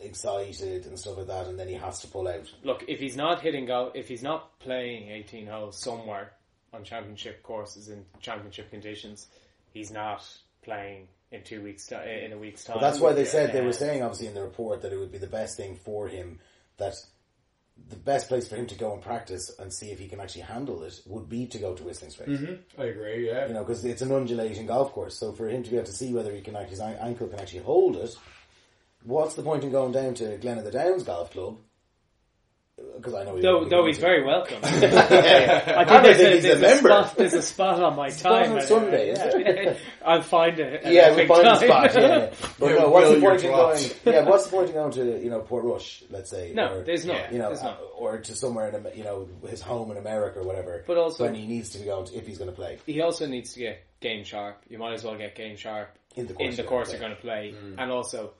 [SPEAKER 3] excited and stuff like that, and then he has to pull out.
[SPEAKER 1] Look, if he's not hitting golf, if he's not playing 18 holes somewhere on championship courses in championship conditions, he's not playing in two weeks in a week's time.
[SPEAKER 3] But that's why they said they were saying, obviously, in the report that it would be the best thing for him that the best place for him to go and practice and see if he can actually handle it would be to go to Whistling Straits. Mm-hmm.
[SPEAKER 2] I agree. Yeah.
[SPEAKER 3] You know, because it's an undulating golf course. So for him to be able to see whether he can actually, his ankle can actually hold it, what's the point in going down to Glen of the Downs Golf Club? Because I know he
[SPEAKER 1] Though, though he's
[SPEAKER 3] to-
[SPEAKER 1] very welcome. I
[SPEAKER 3] I
[SPEAKER 1] think
[SPEAKER 3] don't
[SPEAKER 1] there's,
[SPEAKER 3] think
[SPEAKER 1] a,
[SPEAKER 3] he's
[SPEAKER 1] there's, a
[SPEAKER 3] member.
[SPEAKER 1] spot, there's a spot on my
[SPEAKER 3] Spot
[SPEAKER 1] time.
[SPEAKER 3] on Sunday, is
[SPEAKER 1] yeah. I'll find it.
[SPEAKER 3] Yeah, we
[SPEAKER 1] big
[SPEAKER 3] find a
[SPEAKER 1] time.
[SPEAKER 3] spot. Yeah, yeah. But
[SPEAKER 2] Yeah,
[SPEAKER 3] no, what's the
[SPEAKER 2] your
[SPEAKER 3] point in going? Yeah, what's the point in going to you know Portrush, let's say?
[SPEAKER 1] No,
[SPEAKER 3] or,
[SPEAKER 1] there's not.
[SPEAKER 3] You know,
[SPEAKER 1] There's not.
[SPEAKER 3] uh, or to somewhere in you know his home in America or whatever.
[SPEAKER 1] But also-
[SPEAKER 3] when he needs to be going to, if he's going to play
[SPEAKER 1] He also needs to get game sharp. You might as well get game sharp
[SPEAKER 3] in the course,
[SPEAKER 1] in the
[SPEAKER 3] you're
[SPEAKER 1] course
[SPEAKER 3] gonna
[SPEAKER 1] you're going to play,
[SPEAKER 2] Mm.
[SPEAKER 1] and also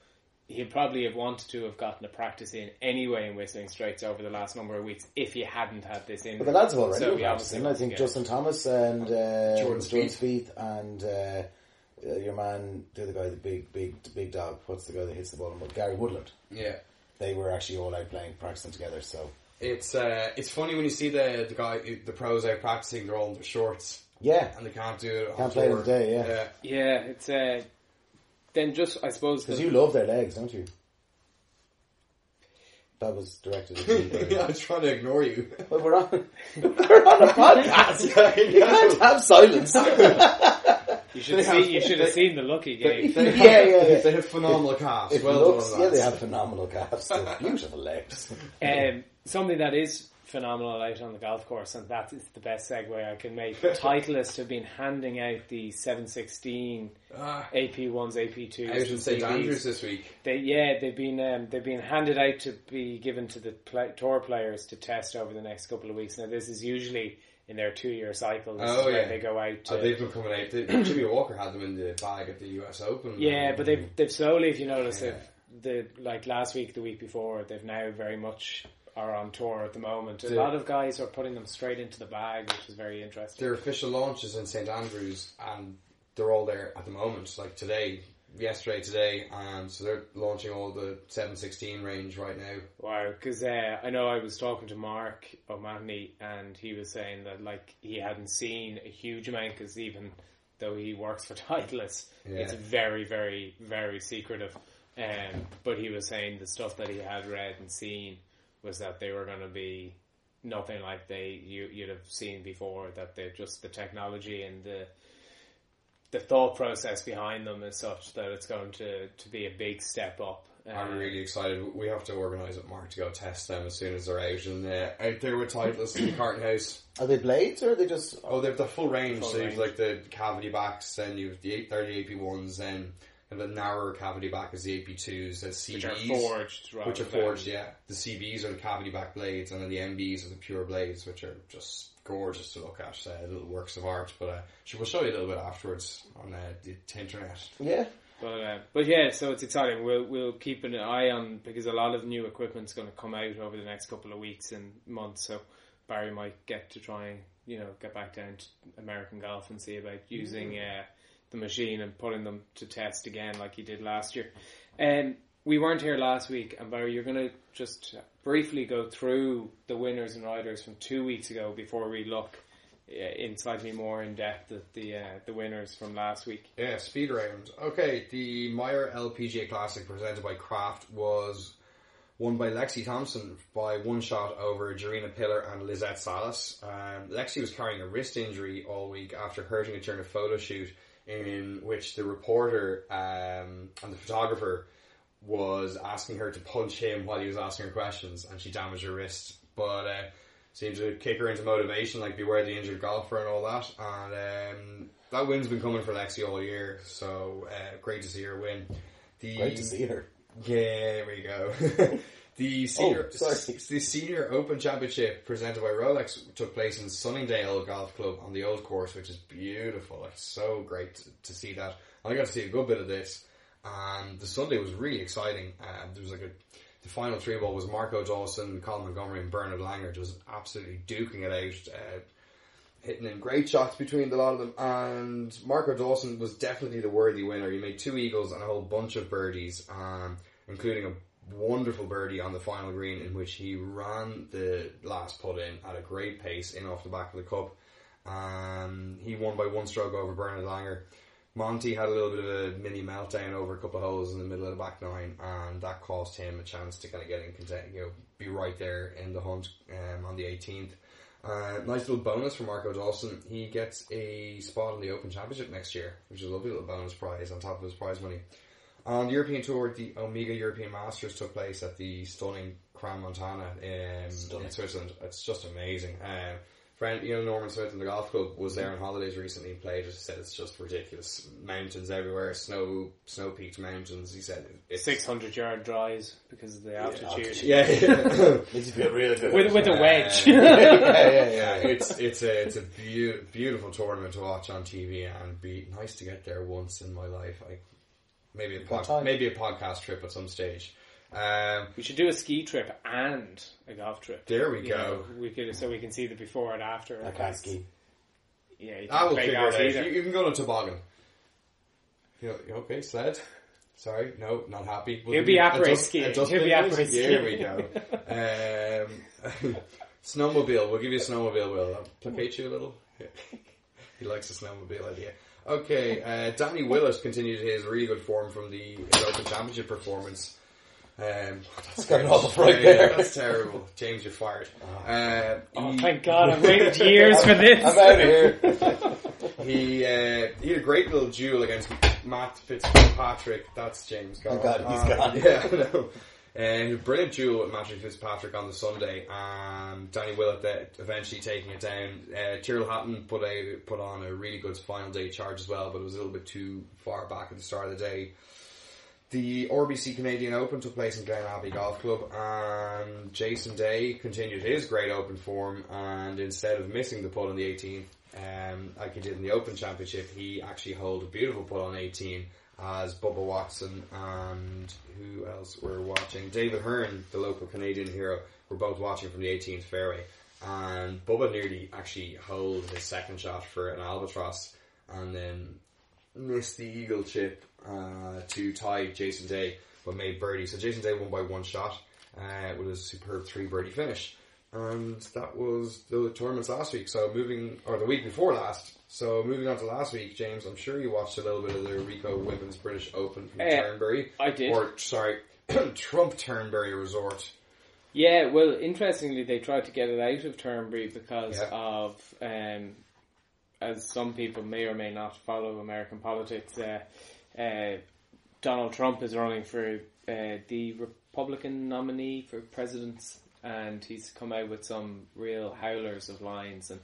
[SPEAKER 1] he'd probably have wanted to have gotten a practice in anyway in Whistling Straits over the last number of weeks if he hadn't had this in.
[SPEAKER 3] But the lads have already
[SPEAKER 1] So
[SPEAKER 3] been
[SPEAKER 1] obviously
[SPEAKER 3] practicing. I think Justin Thomas and uh,
[SPEAKER 2] Jordan Spieth.
[SPEAKER 3] Spieth and uh, uh, your man, the other guy, the big, big, big dog. What's the guy that hits the ball? But Gary Woodland.
[SPEAKER 2] Yeah.
[SPEAKER 3] They were actually all out playing, practicing together. So
[SPEAKER 2] It's uh, it's funny when you see the the guy the pros out practicing. They're all in their shorts
[SPEAKER 3] yeah,
[SPEAKER 2] and they can't do it. on
[SPEAKER 3] Can't play in
[SPEAKER 2] tour.
[SPEAKER 3] the day, yeah.
[SPEAKER 2] yeah.
[SPEAKER 1] Yeah, it's uh, then just I suppose
[SPEAKER 3] because you love their legs, don't you? That was directed at you. Barry.
[SPEAKER 2] I'm trying to ignore you.
[SPEAKER 3] Well, we're on, we're on a podcast. You can't have silence.
[SPEAKER 1] you should
[SPEAKER 2] they
[SPEAKER 1] see
[SPEAKER 2] have-
[SPEAKER 1] you should have seen the lucky game.
[SPEAKER 2] They
[SPEAKER 3] Yeah, yeah, yeah.
[SPEAKER 2] They have phenomenal calves.
[SPEAKER 3] It
[SPEAKER 2] well
[SPEAKER 3] looks,
[SPEAKER 2] done,
[SPEAKER 3] yeah, they have phenomenal calves, They're beautiful legs.
[SPEAKER 1] Um, something that is phenomenal out on the golf course, and that is the best segue I can make. Titleist have been handing out the 716
[SPEAKER 2] Ah,
[SPEAKER 1] AP1s, AP2s,
[SPEAKER 2] out in St Andrews this week.
[SPEAKER 1] They, yeah, they've been um, they've been handed out to be given to the pla tour players to test over the next couple of weeks. Now, this is usually in their two year cycle.
[SPEAKER 2] Oh, yeah.
[SPEAKER 1] they go out. Oh, to,
[SPEAKER 2] Oh, they've been coming out. They- Jimmy Walker had them in the bag at the US Open.
[SPEAKER 1] yeah, but they've mm. they've slowly, if you notice,
[SPEAKER 2] Yeah.
[SPEAKER 1] the like last week, the week before, they've now very much are on tour at the moment. A
[SPEAKER 2] The-
[SPEAKER 1] lot of guys are putting them straight into the bag, which is very interesting.
[SPEAKER 2] their official launch is in St Andrews, and they're all there at the moment. Like today, yesterday, today, and so they're launching all the seven sixteen range right now.
[SPEAKER 1] Wow, because uh, I know I was talking to Mark O'Mahony and he was saying that like he hadn't seen a huge amount because even though he works for Titleist,
[SPEAKER 2] Yeah.
[SPEAKER 1] it's very, very, very secretive. Um, but he was saying the stuff that he had read and seen was that they were going to be nothing like they you you'd have seen before. That they're just the technology and the the thought process behind them is such that it's going to, to be a big step up.
[SPEAKER 2] I'm
[SPEAKER 1] Um,
[SPEAKER 2] really excited. We have to organise it, Mark to go test them as soon as they're out and uh, out there with Titleist in the Carton House.
[SPEAKER 3] Are they blades or are they just?
[SPEAKER 2] Oh, they have the full range.
[SPEAKER 1] Full
[SPEAKER 2] so you've like the cavity backs, then you've the 830 AP ones, then kind of the narrower cavity back is the AP twos, the CBs,
[SPEAKER 1] which are forged, rather
[SPEAKER 2] which are forged. Yeah, the CBs are the cavity back blades, and then the MBs are the pure blades, which are just gorgeous to look at. Uh, little works of art. But uh, she will show you a little bit afterwards on uh, the internet.
[SPEAKER 3] Yeah.
[SPEAKER 1] But uh, but yeah, so it's exciting. We'll we'll keep an eye on because a lot of new equipment's going to come out over the next couple of weeks and months. So Barry might get to try and you know get back down to American golf and see about using uh, the machine and putting them to test again like he did last year. Um, we weren't here last week, and Barry, you're going to just briefly go through the winners and riders from two weeks ago before we look uh, in slightly more in depth at the uh, the winners from last week.
[SPEAKER 2] Yeah, speed round. Okay, the Meijer LPGA Classic presented by Kraft was won by Lexi Thompson by one shot over Gerina Piller and Lizette Salas. Um, Lexi was carrying a wrist injury all week after hurting it during a photo shoot in which the reporter um, and the photographer was asking her to punch him while he was asking her questions, and she damaged her wrist. But uh, seemed to kick her into motivation, like beware the injured golfer and all that. And um, that win's been coming for Lexi all year, so uh, great to see her win. The,
[SPEAKER 3] Great to see her.
[SPEAKER 2] Yeah, there we go. the senior,
[SPEAKER 3] Oh,
[SPEAKER 2] the senior Open Championship presented by Rolex took place in Sunningdale Golf Club on the old course, which is beautiful. It's so great to, to see that. I got to see a good bit of this, and the Sunday was really exciting. Um, there was like a the final three ball was Marco Dawson, Colin Montgomerie, and Bernard Langer just absolutely duking it out. Uh, hitting in great shots between the lot of them. And Marco Dawson was definitely the worthy winner. He made two eagles and a whole bunch of birdies, um, including a wonderful birdie on the final green in which he ran the last putt in at a great pace in off the back of the cup. Um, he won by one stroke over Bernard Langer. Monty had a little bit of a mini meltdown over a couple of holes in the middle of the back nine, and that cost him a chance to kind of get in content, you know, be right there in the hunt um, on the 18th. Uh, nice little bonus for Marco Dawson. He gets a spot in the Open Championship next year, which is a lovely little bonus prize on top of his prize money. On the European Tour, the Omega European Masters took place at the stunning Crans Montana in, in Switzerland. It's just amazing. Um, friend, you know, Norman Smith in the golf club was there on holidays recently and played it. Said it's just ridiculous. Mountains everywhere, snow, snow peaked mountains. He said it's
[SPEAKER 1] 600 yard drives because of the altitude.
[SPEAKER 2] Yeah,
[SPEAKER 3] Makes you feel really good.
[SPEAKER 1] With, with a wedge.
[SPEAKER 3] yeah, yeah,
[SPEAKER 2] yeah,
[SPEAKER 3] yeah.
[SPEAKER 2] it's it's a it's a beau- beautiful tournament to watch on TV and be nice to get there once in my life. I maybe a pod, maybe a podcast trip at some stage. Um,
[SPEAKER 1] we should do a ski trip and a golf trip.
[SPEAKER 2] there we
[SPEAKER 1] You
[SPEAKER 2] go.
[SPEAKER 1] know, we could so we can see the before and after.
[SPEAKER 3] I can't ski.
[SPEAKER 1] Yeah, you
[SPEAKER 2] I
[SPEAKER 1] can't
[SPEAKER 2] will figure it out.
[SPEAKER 1] either.
[SPEAKER 2] You, you can go on a toboggan. You you okay, sled? Sorry, no, not happy. We'll
[SPEAKER 1] He'll be
[SPEAKER 2] you
[SPEAKER 1] après
[SPEAKER 2] dust-
[SPEAKER 1] skiing. He'll be
[SPEAKER 2] bin,
[SPEAKER 1] après
[SPEAKER 2] please? Here we go. Um, snowmobile. We'll give you a snowmobile. Will I'll placate you a little. he likes the snowmobile idea. Okay, uh, Danny Willis continued his really good form from the his Open Championship performance. Um, that's
[SPEAKER 3] got it all
[SPEAKER 2] that's
[SPEAKER 3] right
[SPEAKER 2] terrible.
[SPEAKER 3] there.
[SPEAKER 2] That's terrible. James, you're fired. Uh,
[SPEAKER 1] Oh,
[SPEAKER 2] he-
[SPEAKER 1] thank God! I've waited years for this.
[SPEAKER 3] I'm out of here.
[SPEAKER 2] he uh, he had a great little duel against Matt Fitzpatrick. That's James gone.
[SPEAKER 3] Thank God he's gone.
[SPEAKER 2] Yeah, I know. And a brilliant duel with Matthew Fitzpatrick on the Sunday, and Danny Willett eventually taking it down. Uh, Tyrrell Hatton put a put on a really good final day charge as well, but it was a little bit too far back at the start of the day. The RBC Canadian Open took place in Glen Abbey Golf Club, and Jason Day continued his great Open form. And instead of missing the putt on the 18th, um, like he did in the Open Championship, he actually held a beautiful putt on 18 as Bubba Watson and who else were watching? David Hearn, the local Canadian hero, were both watching from the 18th fairway. And Bubba nearly actually held his second shot for an albatross, and then missed the eagle chip uh, to tie Jason Day, but made birdie. So Jason Day won by one shot uh, with a superb three birdie finish. And that was the tournaments last week. So moving, or the week before last. So moving on to last week, James, I'm sure you watched a little bit of the Ricoh Women's British Open from
[SPEAKER 1] Eh,
[SPEAKER 2] Turnberry.
[SPEAKER 1] I did.
[SPEAKER 2] Or, sorry, Trump Turnberry Resort.
[SPEAKER 1] Yeah, well, interestingly, they tried to get it out of Turnberry because
[SPEAKER 2] Yeah.
[SPEAKER 1] of, um, as some people may or may not follow American politics, uh, uh, Donald Trump is running for uh, the Republican nominee for president, and he's come out with some real howlers of lines and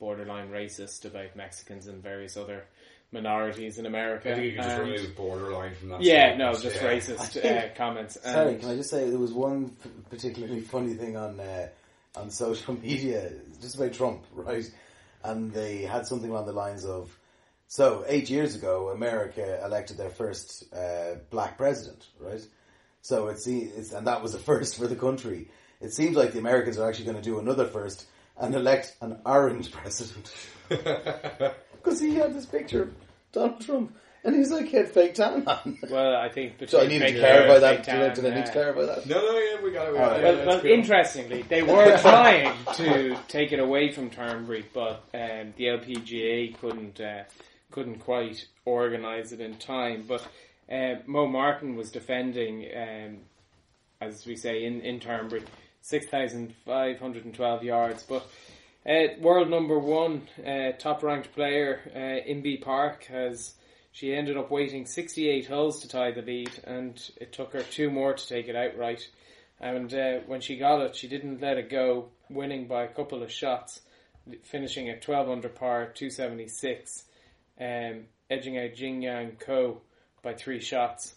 [SPEAKER 1] borderline racist about Mexicans and various other minorities in America.
[SPEAKER 2] I think you could just
[SPEAKER 1] And-
[SPEAKER 2] remove borderline from that.
[SPEAKER 1] yeah, no, just
[SPEAKER 2] Yeah.
[SPEAKER 1] racist uh, comments.
[SPEAKER 3] Sorry, can I just say there was one particularly funny thing on uh, on social media, just about Trump, right? And they had something along the lines of, so eight years ago, America elected their first uh, black president, right? So it's, it's and that was a first for the country. It seems like the Americans are actually going to do another first and elect an orange president because he had this picture of Donald Trump. And he's like, he had fake tan on.
[SPEAKER 1] Well, I think
[SPEAKER 3] So I
[SPEAKER 1] between
[SPEAKER 3] need to
[SPEAKER 1] fake
[SPEAKER 3] clarify that.
[SPEAKER 1] fake
[SPEAKER 3] Did I,
[SPEAKER 1] tan,
[SPEAKER 3] did I need to clarify that?
[SPEAKER 2] No, no, yeah, we got it. We got
[SPEAKER 3] Alright.
[SPEAKER 2] it.
[SPEAKER 1] Well,
[SPEAKER 2] Yeah,
[SPEAKER 1] well
[SPEAKER 2] cool.
[SPEAKER 1] interestingly, they were trying to take it away from Turnberry, but um, the LPGA couldn't uh, couldn't quite organise it in time. But uh, Mo Martin was defending, um, as we say in in Turnberry, six thousand five hundred and twelve yards. But uh, world number one, uh, top ranked player, uh, Inbee Park has. She ended up waiting 68 holes to tie the lead, and it took her two more to take it outright. And uh, when she got it, she didn't let it go, winning by a couple of shots, finishing at 12 under par, 276, um, edging out Jin Young Ko by three shots.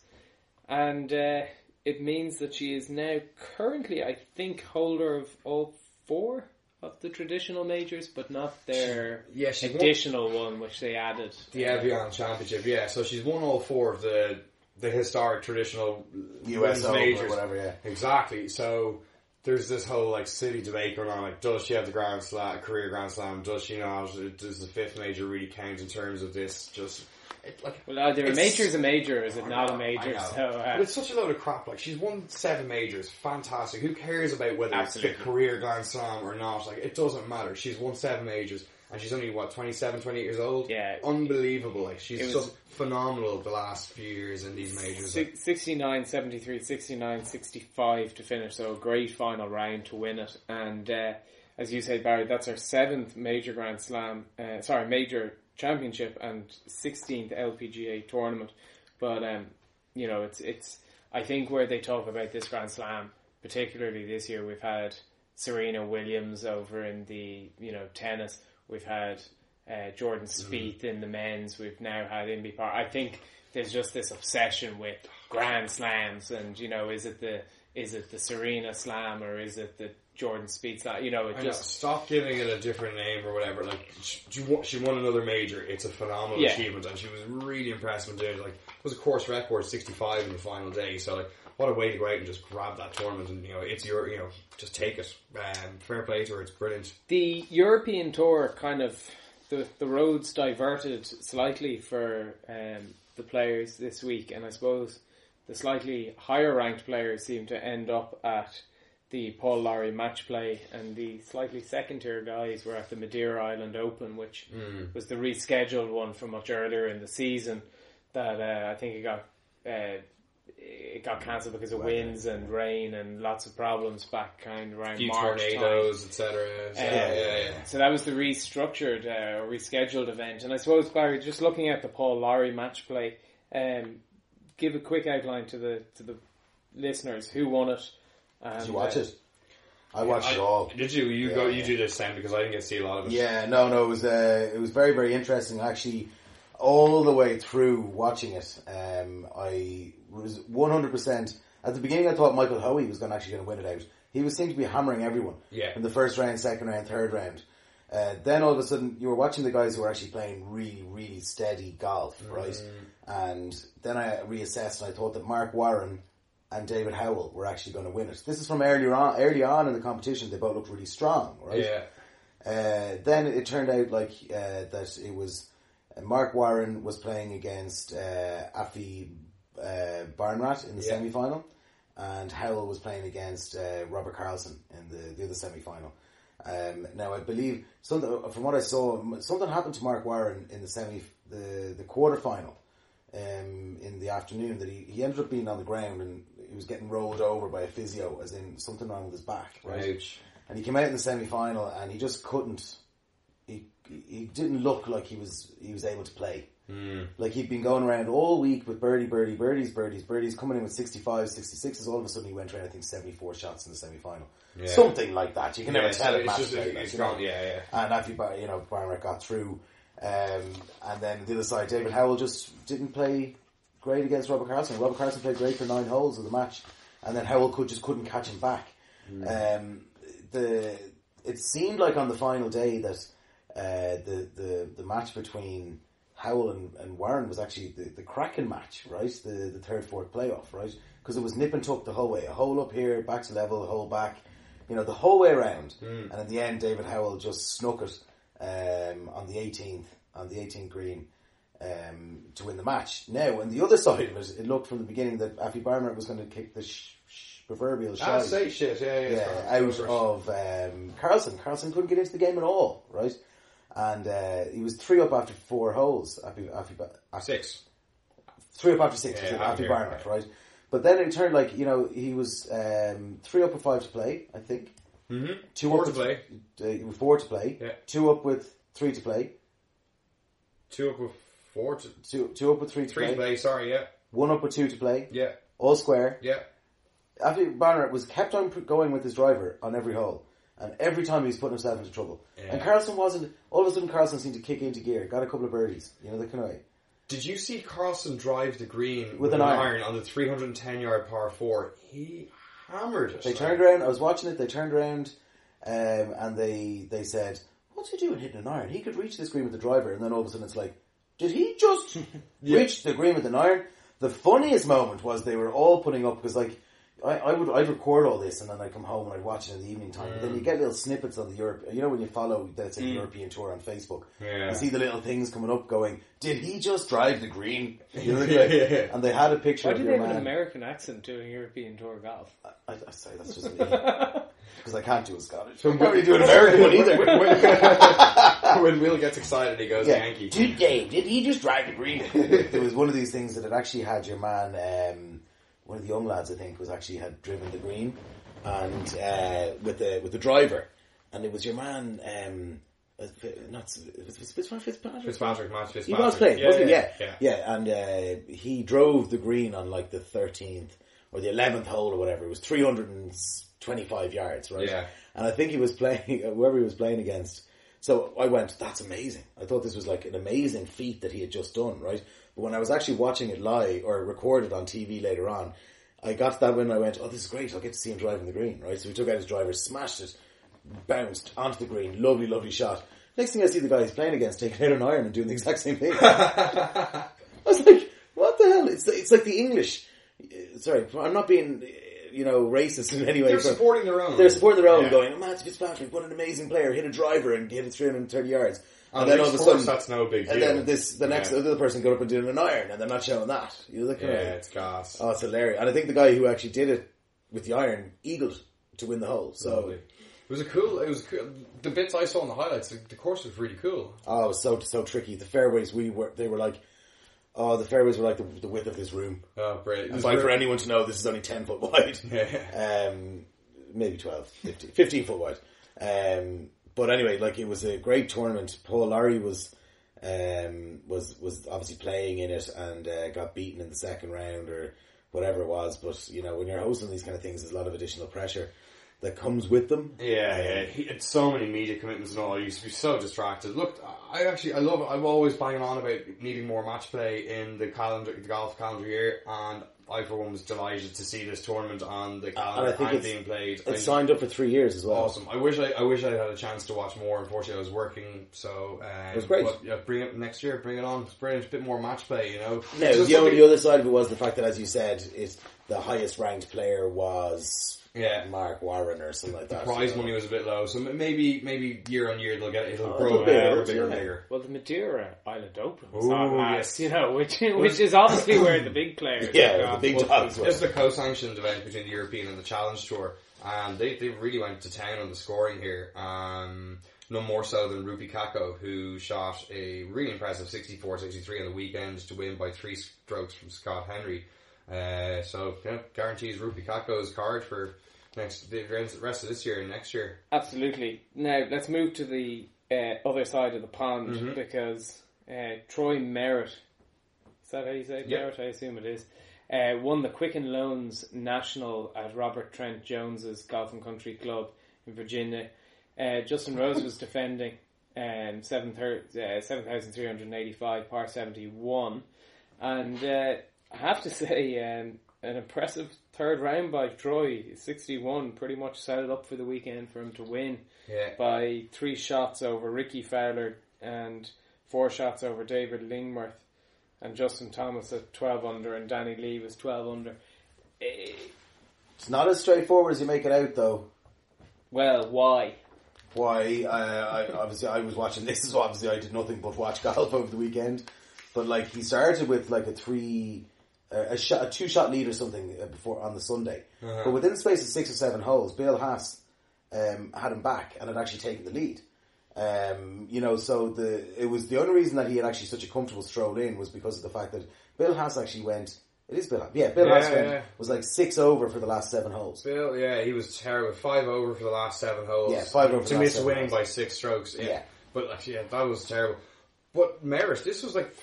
[SPEAKER 1] And uh, it means that she is now currently, I think, holder of all four of the traditional majors, but not their
[SPEAKER 2] Yeah, she won-
[SPEAKER 1] additional one, which they added.
[SPEAKER 2] The Evian Championship, yeah. So she's won all four of the the historic traditional
[SPEAKER 3] US
[SPEAKER 2] majors.
[SPEAKER 3] or whatever, yeah.
[SPEAKER 2] Exactly. So there's this whole like city debate going on. Like, does she have the Grand Slam, career Grand Slam? Does she not? Does the fifth major really count in terms of this? Just it, like.
[SPEAKER 1] Well, either a
[SPEAKER 2] It's-
[SPEAKER 1] major's a major, or is it not
[SPEAKER 2] know,
[SPEAKER 1] a major? So, uh,
[SPEAKER 2] But it's such a load of crap. Like she's won seven majors, fantastic. Who cares about whether
[SPEAKER 1] Absolutely.
[SPEAKER 2] it's the career Grand Slam or not? Like it doesn't matter. She's won seven majors, and she's only what 27, 28 years old.
[SPEAKER 1] Yeah.
[SPEAKER 2] unbelievable. Like she's just phenomenal the last few years in these majors.
[SPEAKER 1] Si- 69, 73, 69, 65 to finish. So a great final round to win it. And uh, as you said, Barry, that's her seventh major Grand Slam. Uh, sorry, major championship and sixteenth LPGA tournament. But um, you know, it's it's. I think where they talk about this Grand Slam, particularly this year, we've had Serena Williams over in the you know tennis. We've had uh, Jordan Spieth in the men's. We've now had Inbee Park. I think there's just this obsession with Grand Slams, and you know, is it the is it the Serena Slam or is it the Jordan Spieth Slam? You know, it
[SPEAKER 2] I know,
[SPEAKER 1] just
[SPEAKER 2] stop giving it a different name or whatever. Like she, she won- another major. It's a phenomenal
[SPEAKER 1] Yeah.
[SPEAKER 2] achievement, and she was really impressed when doing it. Like it was a course record, sixty five in the final day. So like, what a way to go out and just grab that tournament, and you know, it's your, you know, just take it. Um, fair play to her. It's brilliant.
[SPEAKER 1] the European tour kind of the the roads diverted slightly for um, the players this week, and I suppose the slightly higher ranked players seem to end up at the Paul Lawrie match play, and the slightly second tier guys were at the Madeira Island Open, which was the rescheduled one from much earlier in the season. That uh, I think it got. Uh, it got cancelled because of winds and rain and lots of problems back kind of around
[SPEAKER 2] A few
[SPEAKER 1] March
[SPEAKER 2] tornadoes, etc. So,
[SPEAKER 1] Uh,
[SPEAKER 2] yeah, yeah, yeah.
[SPEAKER 1] So that was the restructured uh, or rescheduled event. And I suppose, Barry, just looking at the Paul Lawrie match play, um, give a quick outline to the to the listeners who won it. And,
[SPEAKER 3] Did you watch
[SPEAKER 1] uh,
[SPEAKER 3] it? I watched
[SPEAKER 2] I-
[SPEAKER 3] it all.
[SPEAKER 2] Did you? You go.
[SPEAKER 3] Yeah.
[SPEAKER 2] You do this time because I didn't get to see a lot of it.
[SPEAKER 3] Yeah, no, no, it was uh, it was very very interesting. Actually, all the way through watching it, um, I was one hundred percent. At the beginning, I thought Michael Hoey was going to actually going to win it out. He was seemed to be hammering everyone.
[SPEAKER 2] Yeah.
[SPEAKER 3] In the first round, second round, third round. Uh, then all of a sudden, you were watching the guys who were actually playing really, really steady golf, right? And then I reassessed, and I thought that Mark Warren and David Howell were actually going to win it. This is from earlier on, early on in the competition. They both looked really strong, right?
[SPEAKER 2] Yeah.
[SPEAKER 3] Uh, then it turned out like uh, that it was uh, Mark Warren was playing against uh, Afi uh, Barnrat in the
[SPEAKER 2] Yeah.
[SPEAKER 3] semi final, and Howell was playing against uh, Robert Karlsson in the, the other semi final. Um, now I believe something from what I saw, something happened to Mark Warren in the semi the the quarter final um, in the afternoon that he, he ended up being on the ground and he was getting rolled over by a physio, as in something wrong with his back, right?
[SPEAKER 2] Ouch.
[SPEAKER 3] and he came out in the semi final and he just couldn't. He he didn't look like he was he was able to play. Like he'd been going around all week with birdie, birdie, birdies, birdies, birdies, coming in with 65, 66s. All of a sudden he went around, I think, 74 shots in the semi final.
[SPEAKER 2] Yeah.
[SPEAKER 3] Something like that. You can
[SPEAKER 2] Yeah,
[SPEAKER 3] never
[SPEAKER 2] so
[SPEAKER 3] tell it.
[SPEAKER 2] it's
[SPEAKER 3] match
[SPEAKER 2] just
[SPEAKER 3] play, like,
[SPEAKER 2] it's
[SPEAKER 3] you know.
[SPEAKER 2] gone. Yeah, yeah.
[SPEAKER 3] And after you know Barnett got through, um, and then the other side, David Howell just didn't play great against Robert Carson. Robert Carson played great for nine holes of the match, and then Howell could just couldn't catch him back. Um, the it seemed like on the final day that uh, the the the match between Howell and, and Warren was actually the, the cracking match, right? The the third fourth playoff, right? Because it was nip and tuck the whole way, a hole up here, back to level, a hole back, you know, the whole way around. And in the end, David Howell just snuck it um, on the 18th on the 18th green um, to win the match. Now, on the other side of it, it looked from the beginning that Afi Barnett was going to kick the sh- sh- proverbial
[SPEAKER 2] Ah,
[SPEAKER 3] shot
[SPEAKER 2] say shit. Yeah, yeah.
[SPEAKER 3] yeah, out of um, Karlsson. Karlsson couldn't get into the game at all, right? And uh, he was three up after four holes. Afi, Ba- Afi,
[SPEAKER 2] six.
[SPEAKER 3] three up after six,
[SPEAKER 2] Yeah,
[SPEAKER 3] after Barnett,
[SPEAKER 2] yeah.
[SPEAKER 3] right? But then it turned like you know he was um, three up with five to play, I think.
[SPEAKER 2] Mm-hmm.
[SPEAKER 3] Two
[SPEAKER 2] Four
[SPEAKER 3] up
[SPEAKER 2] to play.
[SPEAKER 3] Uh, four to play.
[SPEAKER 2] Yeah.
[SPEAKER 3] Two up with three to play.
[SPEAKER 2] Two up with four to
[SPEAKER 3] Two two up with three to
[SPEAKER 2] three
[SPEAKER 3] play.
[SPEAKER 2] to play. Sorry. Yeah.
[SPEAKER 3] One up with two to play.
[SPEAKER 2] Yeah.
[SPEAKER 3] All square.
[SPEAKER 2] Yeah.
[SPEAKER 3] After Barnett was kept on going with his driver on every hole, and every time he was putting himself into trouble.
[SPEAKER 2] Yeah.
[SPEAKER 3] And Karlsson wasn't. All of a sudden, Karlsson seemed to kick into gear, got a couple of birdies. You know, the kind of way.
[SPEAKER 2] Did you see Karlsson drive the green
[SPEAKER 3] With an iron.
[SPEAKER 2] on the 310 yard par four? He hammered it.
[SPEAKER 3] They
[SPEAKER 2] like-
[SPEAKER 3] turned around. I was watching it. They turned around, um, and they they said, "What's he doing hitting an iron? He could reach this green with the driver." And then all of a sudden, it's like, "Did he just reach the green with an iron?" The funniest moment was they were all putting up because like I, I would I'd record all this and then I come home and I'd watch it in the evening time. But then you get little snippets on the Europe. You know when you follow that's a say European tour on Facebook,
[SPEAKER 2] Yeah.
[SPEAKER 3] you see the little things coming up going. Did he just drive the green? You know, like-
[SPEAKER 2] yeah, yeah.
[SPEAKER 3] And they had a picture
[SPEAKER 1] Why
[SPEAKER 3] of
[SPEAKER 1] do
[SPEAKER 3] your
[SPEAKER 1] they have an. American accent doing European Tour golf?
[SPEAKER 3] I, I say that's just me because I can't do a Scottish.
[SPEAKER 2] So
[SPEAKER 3] I can't really do an American one either.
[SPEAKER 2] when, when Will gets excited, he goes
[SPEAKER 3] Yeah.
[SPEAKER 2] Yankee.
[SPEAKER 3] Dude, Dave, did he just drive the green? there was one of these things that had actually had your man, um, one of the young lads, I think, was actually had driven the green, and uh, with the with the driver, and it was your man. Um, uh, not Fitzpatrick. Fitzpatrick.
[SPEAKER 2] Fitzpatrick, Matt
[SPEAKER 3] He
[SPEAKER 2] Fitzpatrick.
[SPEAKER 3] was playing,
[SPEAKER 2] yeah,
[SPEAKER 3] wasn't he?
[SPEAKER 2] yeah,
[SPEAKER 3] Yeah, yeah. And uh, he drove the green on like the thirteenth or the eleventh hole or whatever. It was three hundred and twenty-five yards, right?
[SPEAKER 2] Yeah.
[SPEAKER 3] And I think he was playing whoever he was playing against. So I went, "That's amazing." I thought this was like an amazing feat that he had just done, right? But when I was actually watching it live or recorded on TV later on, I got to that when I went, "Oh, this is great! I'll get to see him driving the green." Right? So he took out his driver, smashed it, bounced onto the green, lovely, lovely shot. Next thing I see the guy he's playing against taking out an iron and doing the exact same thing. I was like, what the hell? It's it's like the English. uh, Sorry, I'm not being uh, you know racist in any way.
[SPEAKER 2] They're supporting their own.
[SPEAKER 3] They're supporting their own,
[SPEAKER 2] Yeah.
[SPEAKER 3] going, oh, Matt Fitzpatrick, what an amazing player! Hit a driver and hit it 330 yards. And then all of a sudden,
[SPEAKER 2] that's no big
[SPEAKER 3] and then this the next
[SPEAKER 2] Yeah.
[SPEAKER 3] other person got up and did an iron, and they're not showing that. You kind
[SPEAKER 2] Yeah,
[SPEAKER 3] of,
[SPEAKER 2] it's gas.
[SPEAKER 3] oh, it's hilarious. And I think the guy who actually did it with the iron eagled to win the hole. So
[SPEAKER 2] Lovely. It was a cool. It was cool. the bits I saw in the highlights. The, course was really cool.
[SPEAKER 3] Oh, it was so so tricky. The fairways we were they were like oh the fairways were like the, the width of this room.
[SPEAKER 2] Oh, brilliant! It
[SPEAKER 3] And for anyone to know, this is only ten foot wide.
[SPEAKER 2] Yeah.
[SPEAKER 3] Um, maybe 12, 15, 15 foot wide. Um, but anyway, like it was a great tournament. Paul Lawrie was um, was was obviously playing in it and uh, got beaten in the second round or whatever it was. But you know, when you're hosting these kind of things, there's a lot of additional pressure that comes with them.
[SPEAKER 2] Yeah, yeah. He had so many media commitments and all. I used to be so distracted. Look, I actually, I love it. I'm always banging on about needing more match play in the calendar, the golf calendar year, and I, for one, was delighted to see this tournament on the calendar
[SPEAKER 3] I think
[SPEAKER 2] and
[SPEAKER 3] it's-
[SPEAKER 2] being played.
[SPEAKER 3] It's
[SPEAKER 2] I-
[SPEAKER 3] signed up for three years as well.
[SPEAKER 2] Awesome. I wish I, I wish I had a chance to watch more. Unfortunately, I was working, so um, it
[SPEAKER 3] was great.
[SPEAKER 2] But, yeah, bring it next year. Bring it on. It's brilliant. A bit more match play, you know.
[SPEAKER 3] Now,
[SPEAKER 2] Just
[SPEAKER 3] the, only, the other side of it was the fact that, as you said, it, the highest ranked player was
[SPEAKER 2] Yeah.
[SPEAKER 3] Mark Warren or something like that.
[SPEAKER 2] prize
[SPEAKER 3] you
[SPEAKER 2] money was a bit low, so maybe maybe year on year they'll get it'll
[SPEAKER 3] Oh,
[SPEAKER 2] grow bigger,
[SPEAKER 3] bigger,
[SPEAKER 2] bigger,
[SPEAKER 3] yeah.
[SPEAKER 2] bigger.
[SPEAKER 1] Well, the Madeira Island Open was
[SPEAKER 2] Ooh,
[SPEAKER 1] on last,
[SPEAKER 2] yes.
[SPEAKER 1] you know, which which is obviously where the big players.
[SPEAKER 3] Yeah, the big
[SPEAKER 2] Well,
[SPEAKER 3] dogs.
[SPEAKER 2] This is a co-sanctioned event between the European and the Challenge Tour, and they, they really went to town on the scoring here. Um, no more so than Roope Kakko, who shot a really impressive 64-63 on the weekend to win by three strokes from Scott Henry. Uh, so yeah, guarantees Roope Kakko's card for next the rest of this year and next year.
[SPEAKER 1] Absolutely. Now let's move to the uh, other side of the pond
[SPEAKER 2] Mm-hmm.
[SPEAKER 1] because uh, Troy Merritt, is that how you say it?
[SPEAKER 2] Yep.
[SPEAKER 1] Merritt? I assume it is. Uh, won the Quicken Loans National at Robert Trent Jones's Golf and Country Club in Virginia. Uh, Justin Rose was defending um, seven uh, 7,385 par 71. And uh, I have to say, um, an impressive third round by Troy. 61 pretty much set it up for the weekend for him to win
[SPEAKER 2] Yeah.
[SPEAKER 1] by three shots over Rickie Fowler and four shots over David Lingmerth. And Justin Thomas at 12 under, and Danny Lee was 12 under. Eh,
[SPEAKER 3] It's not as straightforward as you make it out, though.
[SPEAKER 1] well, why?
[SPEAKER 3] Why? Uh, I, obviously, I was watching this. Is obviously I did nothing but watch golf over the weekend. But like, he started with like a three, a shot, a two shot lead or something uh, before on the Sunday. But within the space of six or seven holes, Bill Haas um, had him back and had actually taken the lead. Um, you know, so the it was the only reason that he had actually such a comfortable stroll in was because of the fact that Bill Haas actually went. It is Bill. Haas. Yeah, Bill
[SPEAKER 2] Yeah,
[SPEAKER 3] Haas went,
[SPEAKER 2] yeah.
[SPEAKER 3] was like six over for the last seven holes.
[SPEAKER 2] Bill, yeah, he was terrible. Five over for the last seven holes.
[SPEAKER 3] Yeah, five over
[SPEAKER 2] to miss winning
[SPEAKER 3] holes.
[SPEAKER 2] by six strokes. Yeah.
[SPEAKER 3] Yeah.
[SPEAKER 2] but yeah, that was terrible. But Merritt, this was like,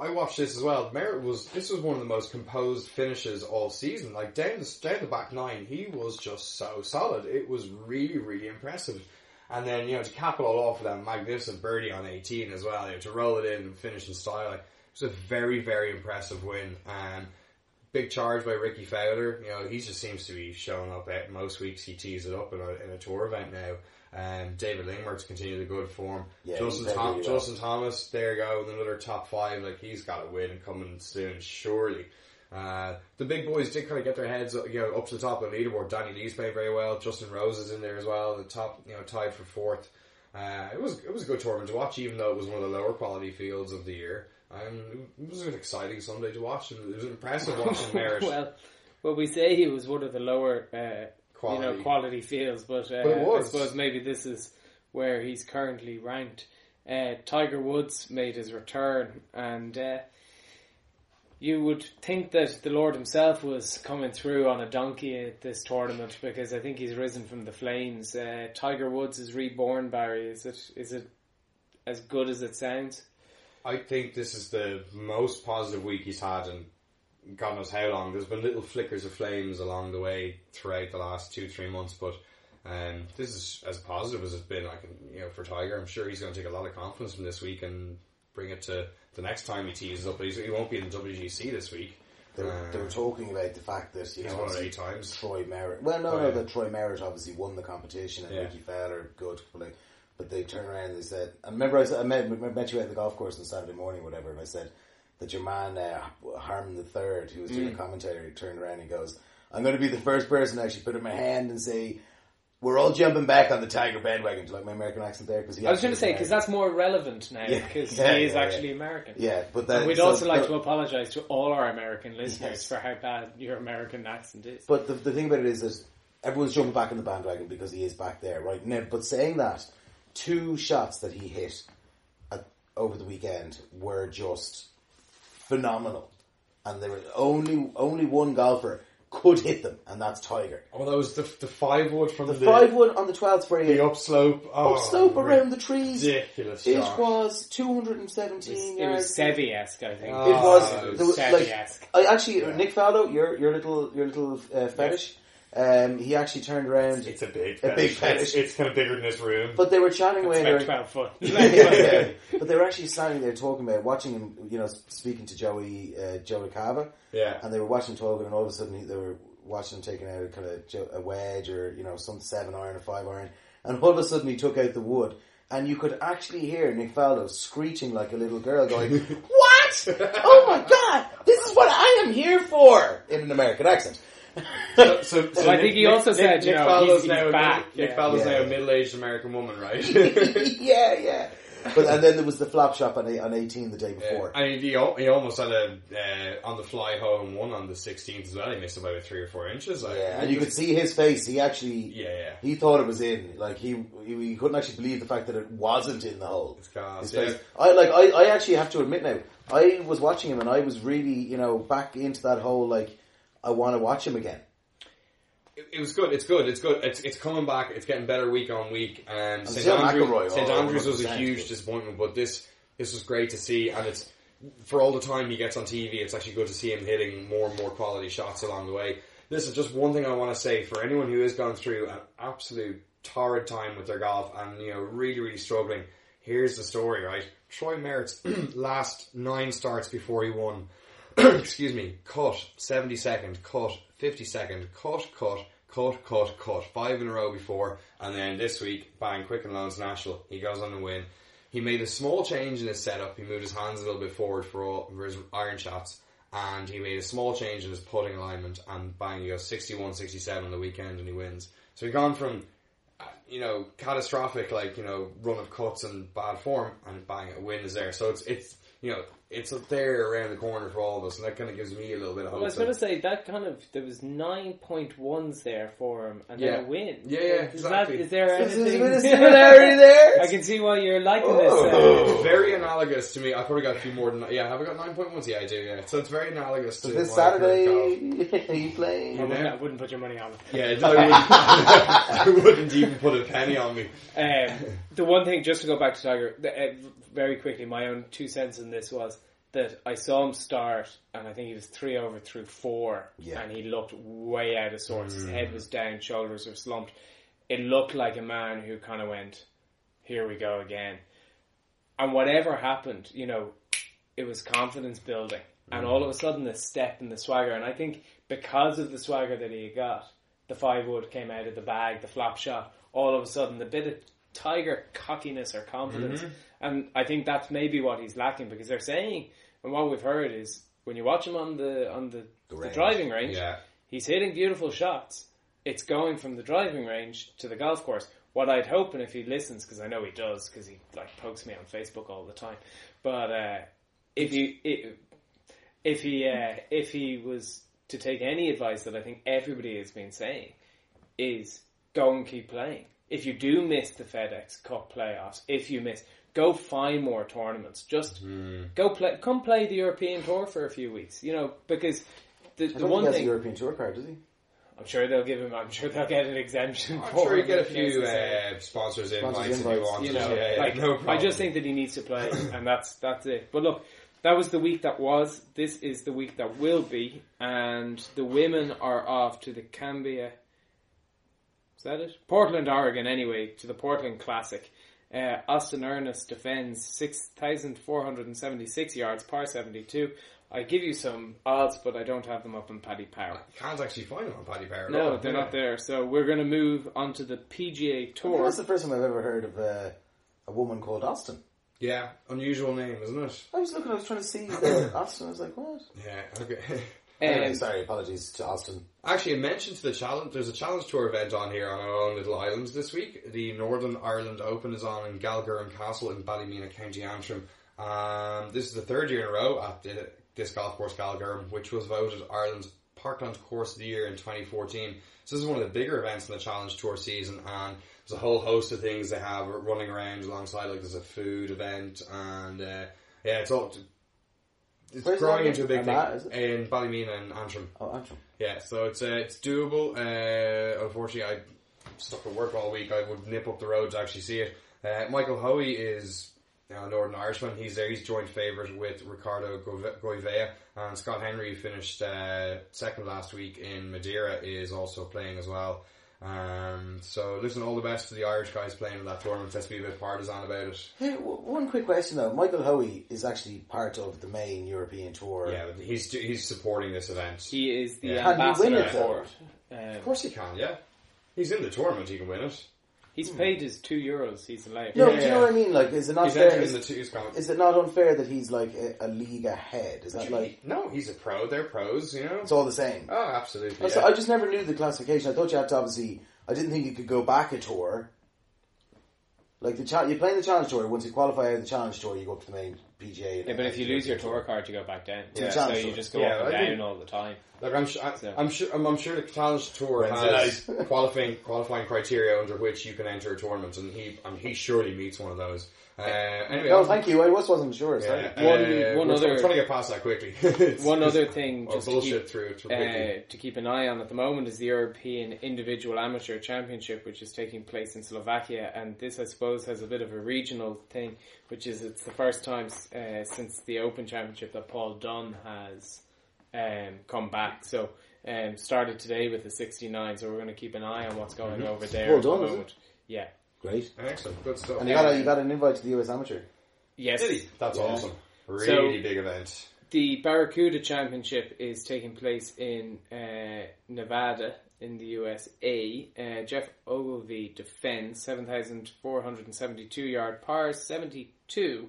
[SPEAKER 2] I watched this as well. Merritt was this was one of the most composed finishes all season. Like down the down the back nine, he was just so solid. It was really really impressive. And then you know to cap it all off with that magnificent birdie on eighteen as well. You know, to roll it in and finish in style. Like, it was a very very impressive win. And big charge by Rickie Fowler. You know, he just seems to be showing up at most weeks. He tees it up in a, in a tour event now. Um, David Lingmerth's continued the good form.
[SPEAKER 3] Yeah,
[SPEAKER 2] Justin, Tom-
[SPEAKER 3] well.
[SPEAKER 2] Justin Thomas, there you go, with another top five. Like he's got a win coming soon, surely. Uh, the big boys did kind of get their heads, you know, up to the top of the leaderboard. Danny Lee's playing very well. Justin Rose is in there as well. The top, you know, tied for fourth. Uh, it was it was a good tournament to watch, even though it was one of the lower quality fields of the year. Um, it was an exciting Sunday to watch, and it was impressive watching Merritt.
[SPEAKER 1] well, well, we say he was one of the lower, uh,
[SPEAKER 2] Quality.
[SPEAKER 1] you know, quality feels, but, uh,
[SPEAKER 2] But.
[SPEAKER 1] I suppose maybe this is where he's currently ranked. Uh, Tiger Woods made his return, and uh, you would think that the Lord himself was coming through on a donkey at this tournament because I think he's risen from the flames. Uh, Tiger Woods is reborn, Barry. Is it is it as good as it sounds?
[SPEAKER 2] I think this is the most positive week he's had in God knows how long. There's been little flickers of flames along the way throughout the last two, three months, but um, this is as positive as it's been. Like you know, for Tiger, I'm sure he's going to take a lot of confidence from this week and bring it to the next time he teases up. But he's, he won't be in the WGC this week.
[SPEAKER 3] They were, they were talking about the fact that you know
[SPEAKER 2] won it
[SPEAKER 3] obviously
[SPEAKER 2] eight times.
[SPEAKER 3] Troy Merritt. Well, no,
[SPEAKER 2] Oh,
[SPEAKER 3] no,
[SPEAKER 2] yeah.
[SPEAKER 3] that Troy Merritt obviously won the competition and
[SPEAKER 2] Yeah.
[SPEAKER 3] Rickie Fowler good, but like, but they turned around and they said, I remember I, said, I met, met you at the golf course on Saturday morning, or whatever, and I said that your man uh, Harmon the Third, who was doing
[SPEAKER 2] Mm.
[SPEAKER 3] the commentary, turned around and goes, "I'm going to be the first person to actually put up my hand and say." We're all jumping back on the Tiger bandwagon. Do you like my American accent there? Because
[SPEAKER 1] I was going to say because that's more relevant now because
[SPEAKER 3] Yeah,
[SPEAKER 1] he is
[SPEAKER 3] yeah, yeah.
[SPEAKER 1] actually American.
[SPEAKER 3] yeah, but then
[SPEAKER 1] And we'd
[SPEAKER 3] so-
[SPEAKER 1] also like
[SPEAKER 3] but-
[SPEAKER 1] to apologise to all our American listeners
[SPEAKER 3] Yes.
[SPEAKER 1] for how bad your American accent is.
[SPEAKER 3] But the, the thing about it is that everyone's jumping back on the bandwagon because he is back there, right? Now, but saying that, two shots that he hit at, over the weekend were just phenomenal. And there was only only one golfer could hit them, and that's Tiger.
[SPEAKER 2] Oh, that was the the five wood from
[SPEAKER 3] The
[SPEAKER 2] the,
[SPEAKER 3] five wood on the 12th where he
[SPEAKER 2] the upslope. Oh,
[SPEAKER 3] upslope around the trees.
[SPEAKER 2] ridiculous.
[SPEAKER 3] It
[SPEAKER 2] shot.
[SPEAKER 3] was 217
[SPEAKER 1] was, it was Seve-esque, I think.
[SPEAKER 2] Oh,
[SPEAKER 3] It was,
[SPEAKER 2] it was,
[SPEAKER 3] was
[SPEAKER 1] Seve-esque.
[SPEAKER 3] I actually Nick Faldo, your your little your little uh, fetish. Um, he actually turned around.
[SPEAKER 2] It's a big,
[SPEAKER 3] A big
[SPEAKER 2] fetish.
[SPEAKER 3] fetish.
[SPEAKER 2] It's, it's kind of bigger than this room.
[SPEAKER 3] But they were chatting away.
[SPEAKER 1] It's
[SPEAKER 3] they
[SPEAKER 1] about
[SPEAKER 3] were-
[SPEAKER 1] 12 foot.
[SPEAKER 3] yeah. but they were actually standing there talking about watching him, you know, speaking to Joey uh, Joey Cava,
[SPEAKER 2] yeah.
[SPEAKER 3] and they were watching talking, and all of a sudden they were watching him taking out a kind of a wedge or you know some seven iron or five iron, and all of a sudden he took out the wood, and you could actually hear Nick Faldo screeching like a little girl, going, "What? Oh my god! This is what I am here for!" in an American accent.
[SPEAKER 2] So, so, so
[SPEAKER 1] I think he also said, you
[SPEAKER 2] Nick
[SPEAKER 1] know,
[SPEAKER 2] Faldo's
[SPEAKER 1] he's- he's
[SPEAKER 2] now
[SPEAKER 1] back,
[SPEAKER 2] Nick
[SPEAKER 1] yeah.
[SPEAKER 2] Faldo's
[SPEAKER 3] Yeah,
[SPEAKER 2] now a middle-aged American woman, right?
[SPEAKER 3] yeah, yeah. But and then there was the flop shop on, on eighteen the day before.
[SPEAKER 2] I mean, he, he almost had a uh, on the fly home one on the 16th as well. He missed by about three or four inches. Like,
[SPEAKER 3] Yeah, and you could see his face. He actually,
[SPEAKER 2] Yeah, yeah.
[SPEAKER 3] he thought it was in. Like he, he, he couldn't actually believe the fact that it wasn't in the hole.
[SPEAKER 2] It's class,
[SPEAKER 3] His
[SPEAKER 2] yeah.
[SPEAKER 3] face. I like. I, I actually have to admit now. I was watching him, and I was really, you know, back into that whole like, I want to watch him again.
[SPEAKER 2] It, it was good. It's good. It's good. It's it's coming back. It's getting better week on week. Um, St
[SPEAKER 3] still
[SPEAKER 2] Andrews, St Andrews was a huge disappointment, but this this was great to see, and it's for all the time he gets on TV. It's actually good to see him hitting more and more quality shots along the way. This is just one thing I want to say for anyone who has gone through an absolute torrid time with their golf and you know really really struggling. Here's the story, right? Troy Merritt's last nine starts before he won excuse me, cut, 70 second, cut, 50 second, cut, cut, cut, cut, cut, five in a row before, and then this week, bang, Quicken Loans National, he goes on to win. He made a small change in his setup, he moved his hands a little bit forward for, all, for his iron shots, and he made a small change in his putting alignment, and bang, he goes 61, 67 on the weekend, and he wins. So he's gone from, uh, you know, catastrophic, like, you know, run of cuts and bad form, and bang, a win is there. So it's, it's, you know, it's up there around the corner for all of us, and that kind of gives me a little bit of hope.
[SPEAKER 1] Well, I was going to say that kind of there was nine point ones there for him, and
[SPEAKER 2] Yeah.
[SPEAKER 1] then a win.
[SPEAKER 2] Yeah, yeah,
[SPEAKER 1] Is
[SPEAKER 2] exactly.
[SPEAKER 1] that is there
[SPEAKER 3] There's a bit
[SPEAKER 1] anything?
[SPEAKER 3] of similarity there.
[SPEAKER 1] I can see why you're liking
[SPEAKER 2] Oh.
[SPEAKER 1] this. Uh,
[SPEAKER 2] very analogous to me. I've probably got a few more than yeah. Have I got nine point ones? Yeah, I do. Yeah, so it's very analogous to
[SPEAKER 3] this
[SPEAKER 2] my current golf.
[SPEAKER 3] Saturday, are you playing?
[SPEAKER 1] I wouldn't, I wouldn't put your money on it.
[SPEAKER 2] Yeah, I wouldn't, I wouldn't even put a penny on me.
[SPEAKER 1] Um, the one thing, just to go back to Tiger, the, uh, very quickly, my own two cents in this was that I saw him start, and I think he was three over through four,
[SPEAKER 3] Yeah.
[SPEAKER 1] and he looked way out of sorts. His head mm. was down, shoulders were slumped. It looked like a man who kind of went, "Here we go again." And whatever happened, you know, it was confidence building, and mm. all of a sudden, the step and the swagger. And I think because of the swagger that he got, the five wood came out of the bag, the flop shot. All of a sudden, the bit of tiger cockiness or confidence, and I think that's maybe what he's lacking because they're saying, and what we've heard is when you watch him on the on the, the,
[SPEAKER 3] range.
[SPEAKER 1] driving range,
[SPEAKER 2] Yeah.
[SPEAKER 1] he's hitting beautiful shots. It's going from the driving range to the golf course. What I'd hope, and if he listens, because I know he does, because he like pokes me on Facebook all the time. But uh, if he if, if he uh, if he was to take any advice that I think everybody has been saying, is go and keep playing. If you do miss the FedEx Cup playoffs, if you miss, go find more tournaments. Just go play, come play the European Tour for a few weeks. You know, because the,
[SPEAKER 3] I
[SPEAKER 1] the
[SPEAKER 3] don't
[SPEAKER 1] one
[SPEAKER 3] he has a
[SPEAKER 1] thing
[SPEAKER 3] European tour card, does he?
[SPEAKER 1] I'm sure they'll give him. I'm sure they'll get an exemption.
[SPEAKER 2] I'm
[SPEAKER 1] for
[SPEAKER 2] sure you
[SPEAKER 1] him
[SPEAKER 2] get a few uh, sponsors
[SPEAKER 3] Sponsors
[SPEAKER 2] invites you
[SPEAKER 3] invites,
[SPEAKER 1] you know,
[SPEAKER 2] yeah,
[SPEAKER 1] like
[SPEAKER 2] no
[SPEAKER 1] I just think that he needs to play, and that's that's it. But look, that was the week that was. This is the week that will be, and the women are off to the Cambia. Is that it? Portland, Oregon. Anyway, to the Portland Classic. Uh, Austin Ernst defends six thousand four hundred and seventy-six yards, par seventy-two. I give you some odds, but I don't have them up on Paddy Power.
[SPEAKER 2] You can't actually find them on Paddy Power.
[SPEAKER 1] No,
[SPEAKER 2] all.
[SPEAKER 1] they're
[SPEAKER 2] Yeah.
[SPEAKER 1] not there. So we're going to move on to the PGA Tour.
[SPEAKER 3] That's the first time I've ever heard of uh, a woman called Austin.
[SPEAKER 2] Yeah, unusual name, isn't it?
[SPEAKER 3] I was looking, I was trying to see the Austin. I was like, what?
[SPEAKER 2] Yeah, okay.
[SPEAKER 3] Anyway,
[SPEAKER 1] Um,
[SPEAKER 3] sorry, apologies to Austin.
[SPEAKER 2] Actually, a mention to the challenge. There's a challenge tour event on here on our own little islands this week. The Northern Ireland Open is on in Galgorm Castle in Ballymena, County Antrim. Um, this is the third year in a row at the, this golf course, Galgorm, which was voted Ireland's Parkland Course of the Year in 2014. So this is one of the bigger events in the challenge tour season, and there's a whole host of things they have running around alongside. Like there's a food event, and uh, yeah, it's all. It's
[SPEAKER 3] Where's
[SPEAKER 2] growing
[SPEAKER 3] that
[SPEAKER 2] into a big
[SPEAKER 3] again? Armagh, is
[SPEAKER 2] thing
[SPEAKER 3] it?
[SPEAKER 2] in Ballymena and Antrim.
[SPEAKER 3] Oh, Antrim.
[SPEAKER 2] Yeah, so it's uh, it's doable. Uh, unfortunately, I stuck at work all week. I would nip up the road to actually see it. Uh, Michael Hoey is you know, Northern Irishman. He's there. He's joint favourite with Ricardo Gove- Gouveia and Scott Henry, who finished uh, second last week in Madeira, is also playing as well. Um, so listen, all the best to the Irish guys playing in that tournament. Let's be a bit partisan about it.
[SPEAKER 3] Hey, w- one quick question though. Michael Hoey is actually part of the main European tour.
[SPEAKER 2] Yeah, but he's he's supporting this event.
[SPEAKER 1] He is the
[SPEAKER 2] Yeah.
[SPEAKER 3] Can he win
[SPEAKER 1] ambassador
[SPEAKER 3] it,
[SPEAKER 1] for it. Um,
[SPEAKER 2] Of course he can. Yeah, he's in the tournament. He can win it.
[SPEAKER 1] He's hmm. paid his two euros. He's allowed.
[SPEAKER 3] No,
[SPEAKER 2] Yeah,
[SPEAKER 3] but you know what I mean? Like, is it not
[SPEAKER 2] He's
[SPEAKER 3] fair?
[SPEAKER 2] entering in
[SPEAKER 3] Is,
[SPEAKER 2] the twos. count.
[SPEAKER 3] is it not unfair that he's like a, a league ahead? Is that like
[SPEAKER 2] no, he's a pro. They're pros, you know.
[SPEAKER 3] it's all the same?
[SPEAKER 2] Oh, absolutely.
[SPEAKER 3] I so-
[SPEAKER 2] yeah.
[SPEAKER 3] I just never knew the classification. I thought you had to obviously. I didn't think you could go back a tour. Like the cha- you play in the challenge tour. Once you qualify out of the challenge tour, you go up to the main PGA.
[SPEAKER 1] Yeah, but if you lose your tour card, you go back down.
[SPEAKER 3] Yeah.
[SPEAKER 1] So
[SPEAKER 3] Challenge
[SPEAKER 1] you
[SPEAKER 3] tour.
[SPEAKER 1] just go
[SPEAKER 2] Yeah,
[SPEAKER 1] up and
[SPEAKER 2] I
[SPEAKER 1] down
[SPEAKER 2] think-
[SPEAKER 1] all the time.
[SPEAKER 2] Like I'm, su- I,
[SPEAKER 1] So-
[SPEAKER 2] I'm sure, I'm, I'm sure the challenge tour has qualifying qualifying criteria under which you can enter a tournament, and he, and he surely meets one of those. Uh, anyway,
[SPEAKER 3] No,
[SPEAKER 2] I'm-
[SPEAKER 3] thank you. I just wasn't sure. Sorry.
[SPEAKER 2] Yeah,
[SPEAKER 1] One-
[SPEAKER 2] uh,
[SPEAKER 1] one
[SPEAKER 2] we're
[SPEAKER 1] other-
[SPEAKER 2] trying, trying to get past that quickly.
[SPEAKER 1] One other thing,
[SPEAKER 2] or
[SPEAKER 1] just to
[SPEAKER 2] bullshit
[SPEAKER 1] keep,
[SPEAKER 2] through it
[SPEAKER 1] uh, to keep an eye on at the moment is the European Individual Amateur Championship, which is taking place in Slovakia, and this, I suppose, has a bit of a regional thing, which is it's the first time uh, since the Open Championship that Paul Dunne has um, come back. So um, started today with the 69, so we're going to keep an eye on what's going over there.
[SPEAKER 3] Well
[SPEAKER 1] at the
[SPEAKER 3] done, is it?
[SPEAKER 1] Yeah.
[SPEAKER 3] Great.
[SPEAKER 2] Excellent, good stuff.
[SPEAKER 3] And you got a, you got an invite to the US Amateur.
[SPEAKER 1] Yes.
[SPEAKER 2] Did he? That's
[SPEAKER 3] Yeah.
[SPEAKER 2] awesome. Really
[SPEAKER 1] So-
[SPEAKER 2] big event.
[SPEAKER 1] The Barracuda Championship is taking place in uh, Nevada in the USA. Uh, Geoff Ogilvy defends 7,472 yard par 72.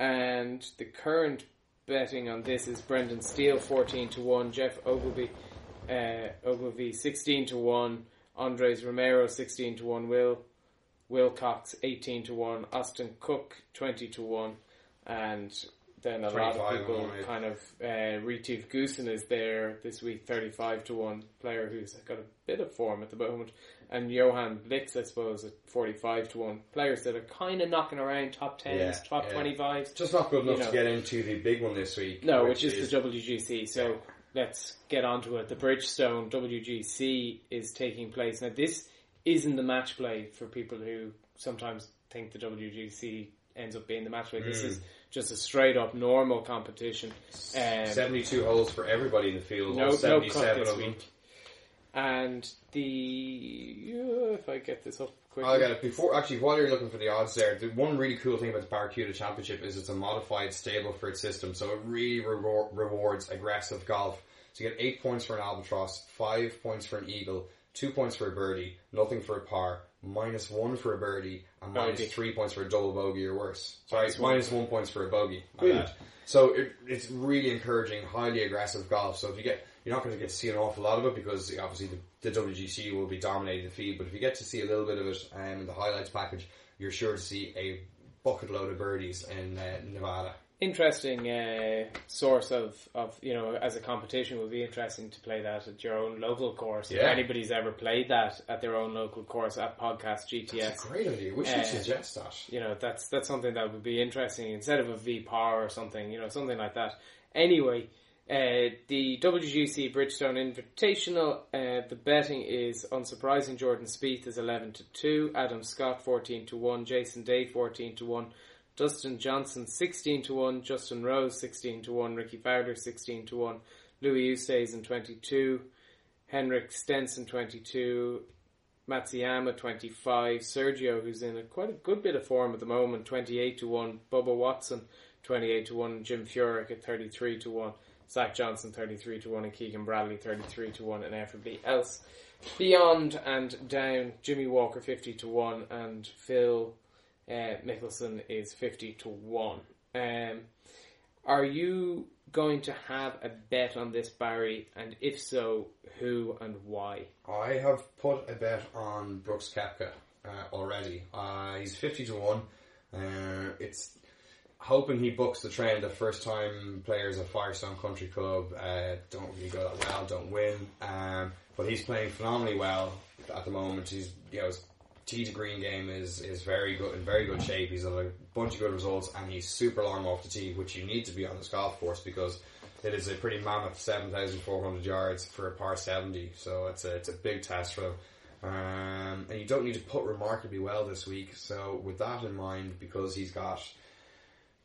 [SPEAKER 1] And the current betting on this is Brendan Steele 14 to 1, Geoff Ogilvy, uh, Ogilvy 16 to 1, Andres Romero 16 to 1, Will Wilcox 18 to 1, Austin Cook 20 to 1, and then a lot of people kind of uh, Retief Goosen is there this week, 35 to 1 player who's got a bit of form at the moment, and Johan Blix, I suppose, at 45 to 1. Players that are kind of knocking around top 10s,
[SPEAKER 2] Yeah,
[SPEAKER 1] top
[SPEAKER 2] yeah.
[SPEAKER 1] 25s.
[SPEAKER 2] Just not good enough
[SPEAKER 1] you know.
[SPEAKER 2] to get into the big one this week.
[SPEAKER 1] No, which, is, the WGC. So let's get on to it. The Bridgestone WGC is taking place. Now, this isn't the match play for people who sometimes think the WGC ends up being the match play. This
[SPEAKER 2] Hmm.
[SPEAKER 1] is just a straight up normal competition. Um,
[SPEAKER 2] 72 holes for everybody in the field.
[SPEAKER 1] no,
[SPEAKER 2] all
[SPEAKER 1] no
[SPEAKER 2] 77
[SPEAKER 1] cut
[SPEAKER 2] of them.
[SPEAKER 1] week. And the uh, if I get this up quickly,
[SPEAKER 2] I got it. Before, actually, while you're looking for the odds there, the one really cool thing about the Barracuda Championship is it's a modified stable for its system, so it really rewar- rewards aggressive golf. So you get eight points for an albatross, five points for an eagle, two points for a birdie, nothing for a par, minus one for a birdie and three points for a double bogey or worse. Sorry,
[SPEAKER 1] Minus one.
[SPEAKER 2] minus one points for a bogey. So it, it's really encouraging, highly aggressive golf. So if you get, you're not going to get to see an awful lot of it because obviously the, the WGC will be dominating the feed. But if you get to see a little bit of it um, in the highlights package, you're sure to see a bucket load of birdies in uh, Nevada.
[SPEAKER 1] Interesting uh, source of, of you know as a competition would be interesting to play that at your own local course. If anybody's ever played that at their own local course at Podcast GTS,
[SPEAKER 2] That's a great idea. We should
[SPEAKER 1] Uh,
[SPEAKER 2] suggest that.
[SPEAKER 1] you know that's that's something that would be interesting instead of a V Power or something, you know, something like that. Anyway, uh, the WGC Bridgestone Invitational, uh, the betting is unsurprising. Jordan Spieth is eleven to two, Adam Scott fourteen to one, Jason Day fourteen to one, Dustin Johnson sixteen to one, Justin Rose sixteen to one, Rickie Fowler sixteen to one, Louis Oosthuizen twenty two, Henrik Stenson twenty two, Matsuyama 25, Sergio who's in a quite a good bit of form at the moment 28 to 1, Bubba Watson 28 to 1, Jim Furyk at 33 to 1, Zach Johnson 33 to 1 and Keegan Bradley 33 to 1 and everybody else beyond and down. Jimmy Walker 50 to 1 and Phil uh, Mickelson is 50 to 1. Um, are you going to have a bet on this Barry and if so who and why?
[SPEAKER 2] I have put a bet on Brooks Koepka uh, already. Uh, he's 50 to 1. Uh, it's hoping he books the trend that first time players at Firestone Country Club uh, don't really go that well, don't win. Um, but he's playing phenomenally well at the moment. He's, you know, to green game is, is very good, in very good shape. He's had a bunch of good results and he's super long off the tee, which you need to be on this golf course because it is a pretty mammoth 7,400 yards for a par 70. So it's a, it's a big test for him. Um, and you don't need to put remarkably well this week. So with that in mind, because he's got,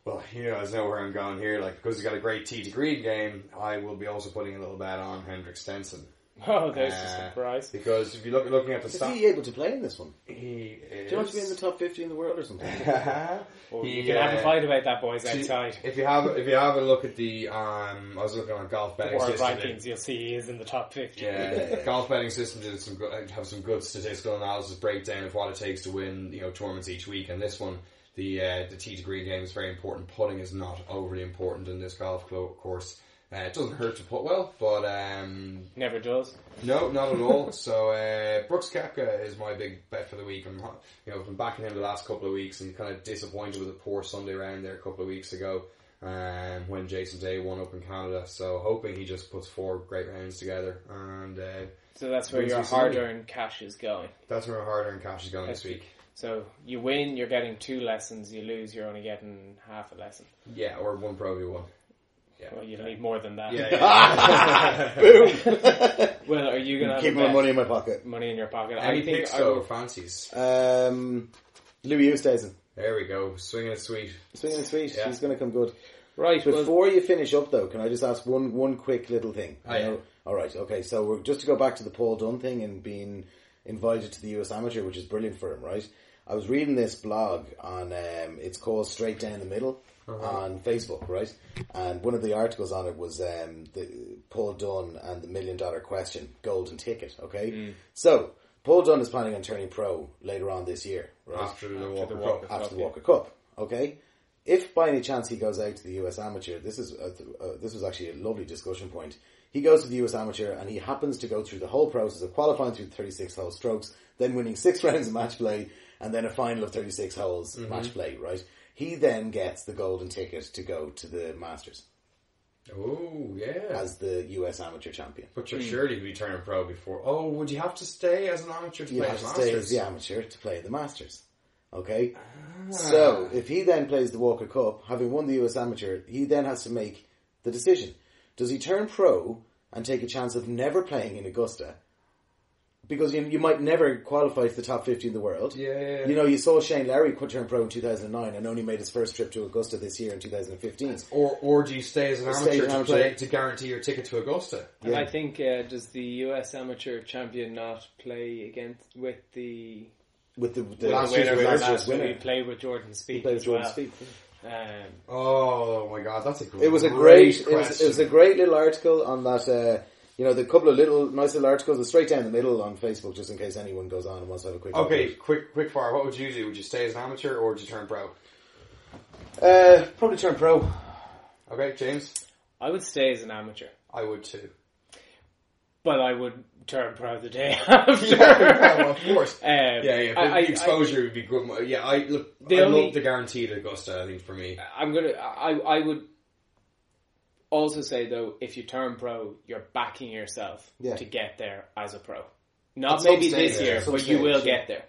[SPEAKER 2] well, you guys know where I'm going here. Like because he's got a great to green game, I will be also putting a little bet on Henrik Stenson.
[SPEAKER 1] Oh, there's
[SPEAKER 2] Uh,
[SPEAKER 1] a surprise.
[SPEAKER 2] Because if you look looking at the
[SPEAKER 3] Is
[SPEAKER 2] stats,
[SPEAKER 3] he able to play in this one?
[SPEAKER 2] he is.
[SPEAKER 3] Do you want to be in the top 50 in the world or something?
[SPEAKER 1] Well,
[SPEAKER 2] He,
[SPEAKER 1] you can have a
[SPEAKER 2] uh,
[SPEAKER 1] fight about that, boys,
[SPEAKER 2] See,
[SPEAKER 1] outside.
[SPEAKER 2] If you have if you have a look at the um, I was looking on golf betting
[SPEAKER 1] World
[SPEAKER 2] system.
[SPEAKER 1] rankings, you'll see he is in the top 50.
[SPEAKER 2] Yeah,
[SPEAKER 3] Yeah.
[SPEAKER 2] golf betting system did some good, have some good statistical analysis breakdown of what it takes to win you know tournaments each week. And this one, the uh, the tee to green game is very important. Putting is not overly important in this golf clo- course. Uh, it doesn't hurt to put well, but um,
[SPEAKER 1] Never does.
[SPEAKER 2] no, not at all. so uh, Brooks Koepka is my big bet for the week. I'm you know I've been backing him the last couple of weeks and kind of disappointed with a poor Sunday round there a couple of weeks ago um, when Jason Day won up in Canada. So hoping he just puts four great rounds together and uh,
[SPEAKER 1] So that's where your hard-earned cash is going.
[SPEAKER 2] that's where my hard-earned cash is going this week.
[SPEAKER 1] So you win, you're getting two lessons. You lose, you're only getting half a lesson.
[SPEAKER 2] Yeah, or one Pro V one. Yeah.
[SPEAKER 1] Well, you need more than that.
[SPEAKER 2] Yeah, yeah.
[SPEAKER 1] Well, are you gonna
[SPEAKER 3] Keep my money in my pocket.
[SPEAKER 1] money in your pocket?
[SPEAKER 2] Any
[SPEAKER 1] I think
[SPEAKER 2] picks
[SPEAKER 1] I
[SPEAKER 2] though,
[SPEAKER 1] will,
[SPEAKER 2] fancies.
[SPEAKER 3] Um, Louis Oosthuizen.
[SPEAKER 2] There we go, swinging it sweet.
[SPEAKER 3] Swinging it sweet.
[SPEAKER 2] Yeah.
[SPEAKER 3] He's going to come good.
[SPEAKER 1] right. Well,
[SPEAKER 3] Before you finish up, though, can I just ask one one quick little thing?
[SPEAKER 2] Oh,
[SPEAKER 3] You know- All right. Okay. So we're, just to go back to the Paul Dunne thing and being invited to the US Amateur, which is brilliant for him, right? I was reading this blog on um, it's called Straight Down the Middle on Facebook, right? And one of the articles on it was um, the Paul Dunne and the Million Dollar Question, Golden Ticket. Okay. So Paul Dunne is planning on turning pro later on this year, right?
[SPEAKER 2] After the Walker
[SPEAKER 1] the
[SPEAKER 2] Cup.
[SPEAKER 3] After
[SPEAKER 1] Cup,
[SPEAKER 3] the
[SPEAKER 1] yeah.
[SPEAKER 3] Walker Cup. Okay, if by any chance he goes out to the US Amateur, this is uh, th- uh, this was actually a lovely discussion point. He goes to the US Amateur and he happens to go through the whole process of qualifying through 36 hole strokes, then winning six rounds of match play, and then a final of 36 holes match play. Right? He then gets the golden ticket to go to the Masters
[SPEAKER 2] Oh yeah.
[SPEAKER 3] as the US Amateur champion.
[SPEAKER 2] but you're hmm. surely to be turning pro before. Oh, would you have to stay as an amateur to
[SPEAKER 3] You
[SPEAKER 2] play
[SPEAKER 3] have
[SPEAKER 2] as
[SPEAKER 3] to
[SPEAKER 2] Masters?
[SPEAKER 3] stay as the amateur to play the Masters. Okay? Ah. So, if he then plays the Walker Cup, having won the US Amateur, he then has to make the decision. Does he turn pro and take a chance of never playing in Augusta? Because you, you might never qualify to the top 50 in the world.
[SPEAKER 2] Yeah.
[SPEAKER 3] You know, you saw Shane Lowry quit turn pro in 2009 and only made his first trip to Augusta this year in 2015.
[SPEAKER 2] Or or do you stay as an
[SPEAKER 3] Stay
[SPEAKER 2] amateur
[SPEAKER 3] as
[SPEAKER 2] to
[SPEAKER 3] an
[SPEAKER 2] play to guarantee your ticket to Augusta?
[SPEAKER 1] And I think uh, does the US amateur champion not play against with the,
[SPEAKER 3] With the, the
[SPEAKER 2] Last
[SPEAKER 1] the
[SPEAKER 2] year's
[SPEAKER 1] winner?
[SPEAKER 2] winner,
[SPEAKER 1] Last
[SPEAKER 3] last winner.
[SPEAKER 1] we played with Jordan
[SPEAKER 3] He
[SPEAKER 1] Spieth
[SPEAKER 3] played
[SPEAKER 1] as
[SPEAKER 3] with Jordan
[SPEAKER 1] well.
[SPEAKER 3] Spieth.
[SPEAKER 1] Um,
[SPEAKER 2] Oh my god, that's a great
[SPEAKER 3] It was a great, it was, it was a great little article on that. Uh, you know, the couple of little nice little articles are straight down the middle on Facebook, just in case anyone goes on and wants to have a quick. look
[SPEAKER 2] Okay,
[SPEAKER 3] it.
[SPEAKER 2] quick, quick fire. What would you do? Would you stay as an amateur or would you turn pro?
[SPEAKER 3] Uh, probably turn pro.
[SPEAKER 2] Okay, James.
[SPEAKER 1] I would stay as an amateur,
[SPEAKER 2] I would too.
[SPEAKER 1] but I would turn pro the day after.
[SPEAKER 2] well, of course.
[SPEAKER 1] Um,
[SPEAKER 2] Yeah, yeah. But
[SPEAKER 1] I- I-
[SPEAKER 2] the exposure would be good. Yeah, I look.
[SPEAKER 1] The
[SPEAKER 2] I
[SPEAKER 1] only-
[SPEAKER 2] love the guaranteed Augusta. I think for me.
[SPEAKER 1] I'm gonna. I I would also say though, if you turn pro, you're backing yourself
[SPEAKER 3] Yeah.
[SPEAKER 1] to get there as a pro. Not maybe this year, but you will
[SPEAKER 2] yeah.
[SPEAKER 1] get there.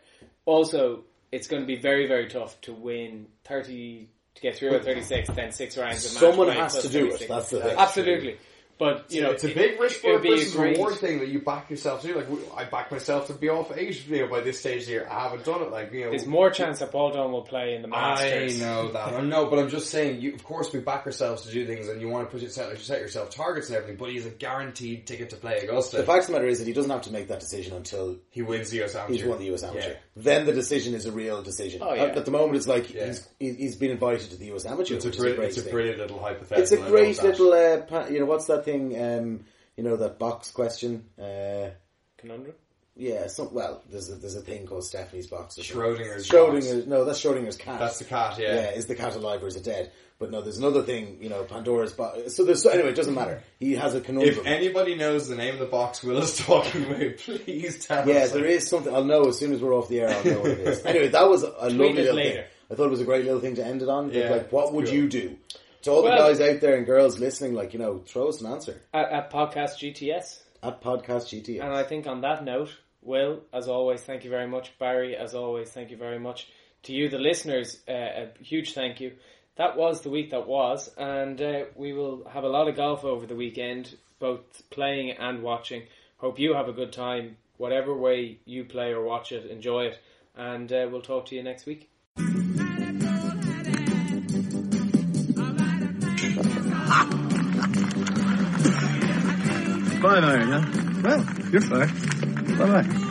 [SPEAKER 1] Also, it's going to be very very tough to win thirty to get through at thirty six, then six rounds of
[SPEAKER 3] Someone has to do it. That's the thing.
[SPEAKER 1] Absolutely, but you know
[SPEAKER 2] it's a big risk for
[SPEAKER 1] a
[SPEAKER 2] versus
[SPEAKER 1] great-
[SPEAKER 2] reward thing that you back yourself to. Like I back myself to be off eight. You know, by this stage of the year, I haven't done it. Like you know,
[SPEAKER 1] There's more chance that Paul Dunne will play in the Masters.
[SPEAKER 2] I know that. I know, but I'm just saying. You, of course, we back ourselves to do things, and you want to put yourself, set yourself targets and everything. But he's a guaranteed ticket to play Augusta.
[SPEAKER 3] The fact of the matter is that he doesn't have to make that decision until
[SPEAKER 2] he wins the US Amateur.
[SPEAKER 3] he's won the US Amateur.
[SPEAKER 2] Yeah.
[SPEAKER 3] Then the decision is a real decision.
[SPEAKER 1] Oh, yeah.
[SPEAKER 3] At, at the moment, it's like
[SPEAKER 2] Yeah.
[SPEAKER 3] he's he- he's been invited to the US Amateur,
[SPEAKER 2] It's a,
[SPEAKER 3] is a great
[SPEAKER 2] it's a
[SPEAKER 3] thing.
[SPEAKER 2] brilliant little hypothetical.
[SPEAKER 3] It's a great little, uh, pa- you know, what's that thing? Um, you know, that box question. Uh,
[SPEAKER 1] Conundrum.
[SPEAKER 3] yeah, some, well, there's a, there's a thing called Stephanie's box.
[SPEAKER 2] Schrodinger's
[SPEAKER 3] Schrodinger's. No, that's Schrodinger's cat.
[SPEAKER 2] That's the cat. Yeah.
[SPEAKER 3] yeah. is the cat alive or is it dead? But no, there's another thing. You know, Pandora's box. So there's so anyway, it doesn't matter. He has a conundrum.
[SPEAKER 2] If anybody knows the name of the box Will is talking about, please tell
[SPEAKER 3] Yeah,
[SPEAKER 2] us.
[SPEAKER 3] there is something. I'll know as soon as we're off the air. I'll know what it is. Anyway, that was a lovely little
[SPEAKER 1] later.
[SPEAKER 3] thing. I thought it was a great little thing to end it on.
[SPEAKER 2] Yeah,
[SPEAKER 3] like, what would
[SPEAKER 2] cool.
[SPEAKER 3] you do? To all
[SPEAKER 1] Well-
[SPEAKER 3] the guys out there and girls listening, like you know, throw us an answer
[SPEAKER 1] At, at podcast GTS.
[SPEAKER 3] at podcast GTS.
[SPEAKER 1] And I think on that note, Will, as always, thank you very much. Barry, as always, thank you very much. To you, the listeners, uh, a huge thank you. That was the week that was, and uh, we will have a lot of golf over the weekend, both playing and watching. Hope you have a good time, whatever way you play or watch it, enjoy it, and uh, we'll talk to you next week.
[SPEAKER 4] Iron, huh? Well, you're fine. Bye bye.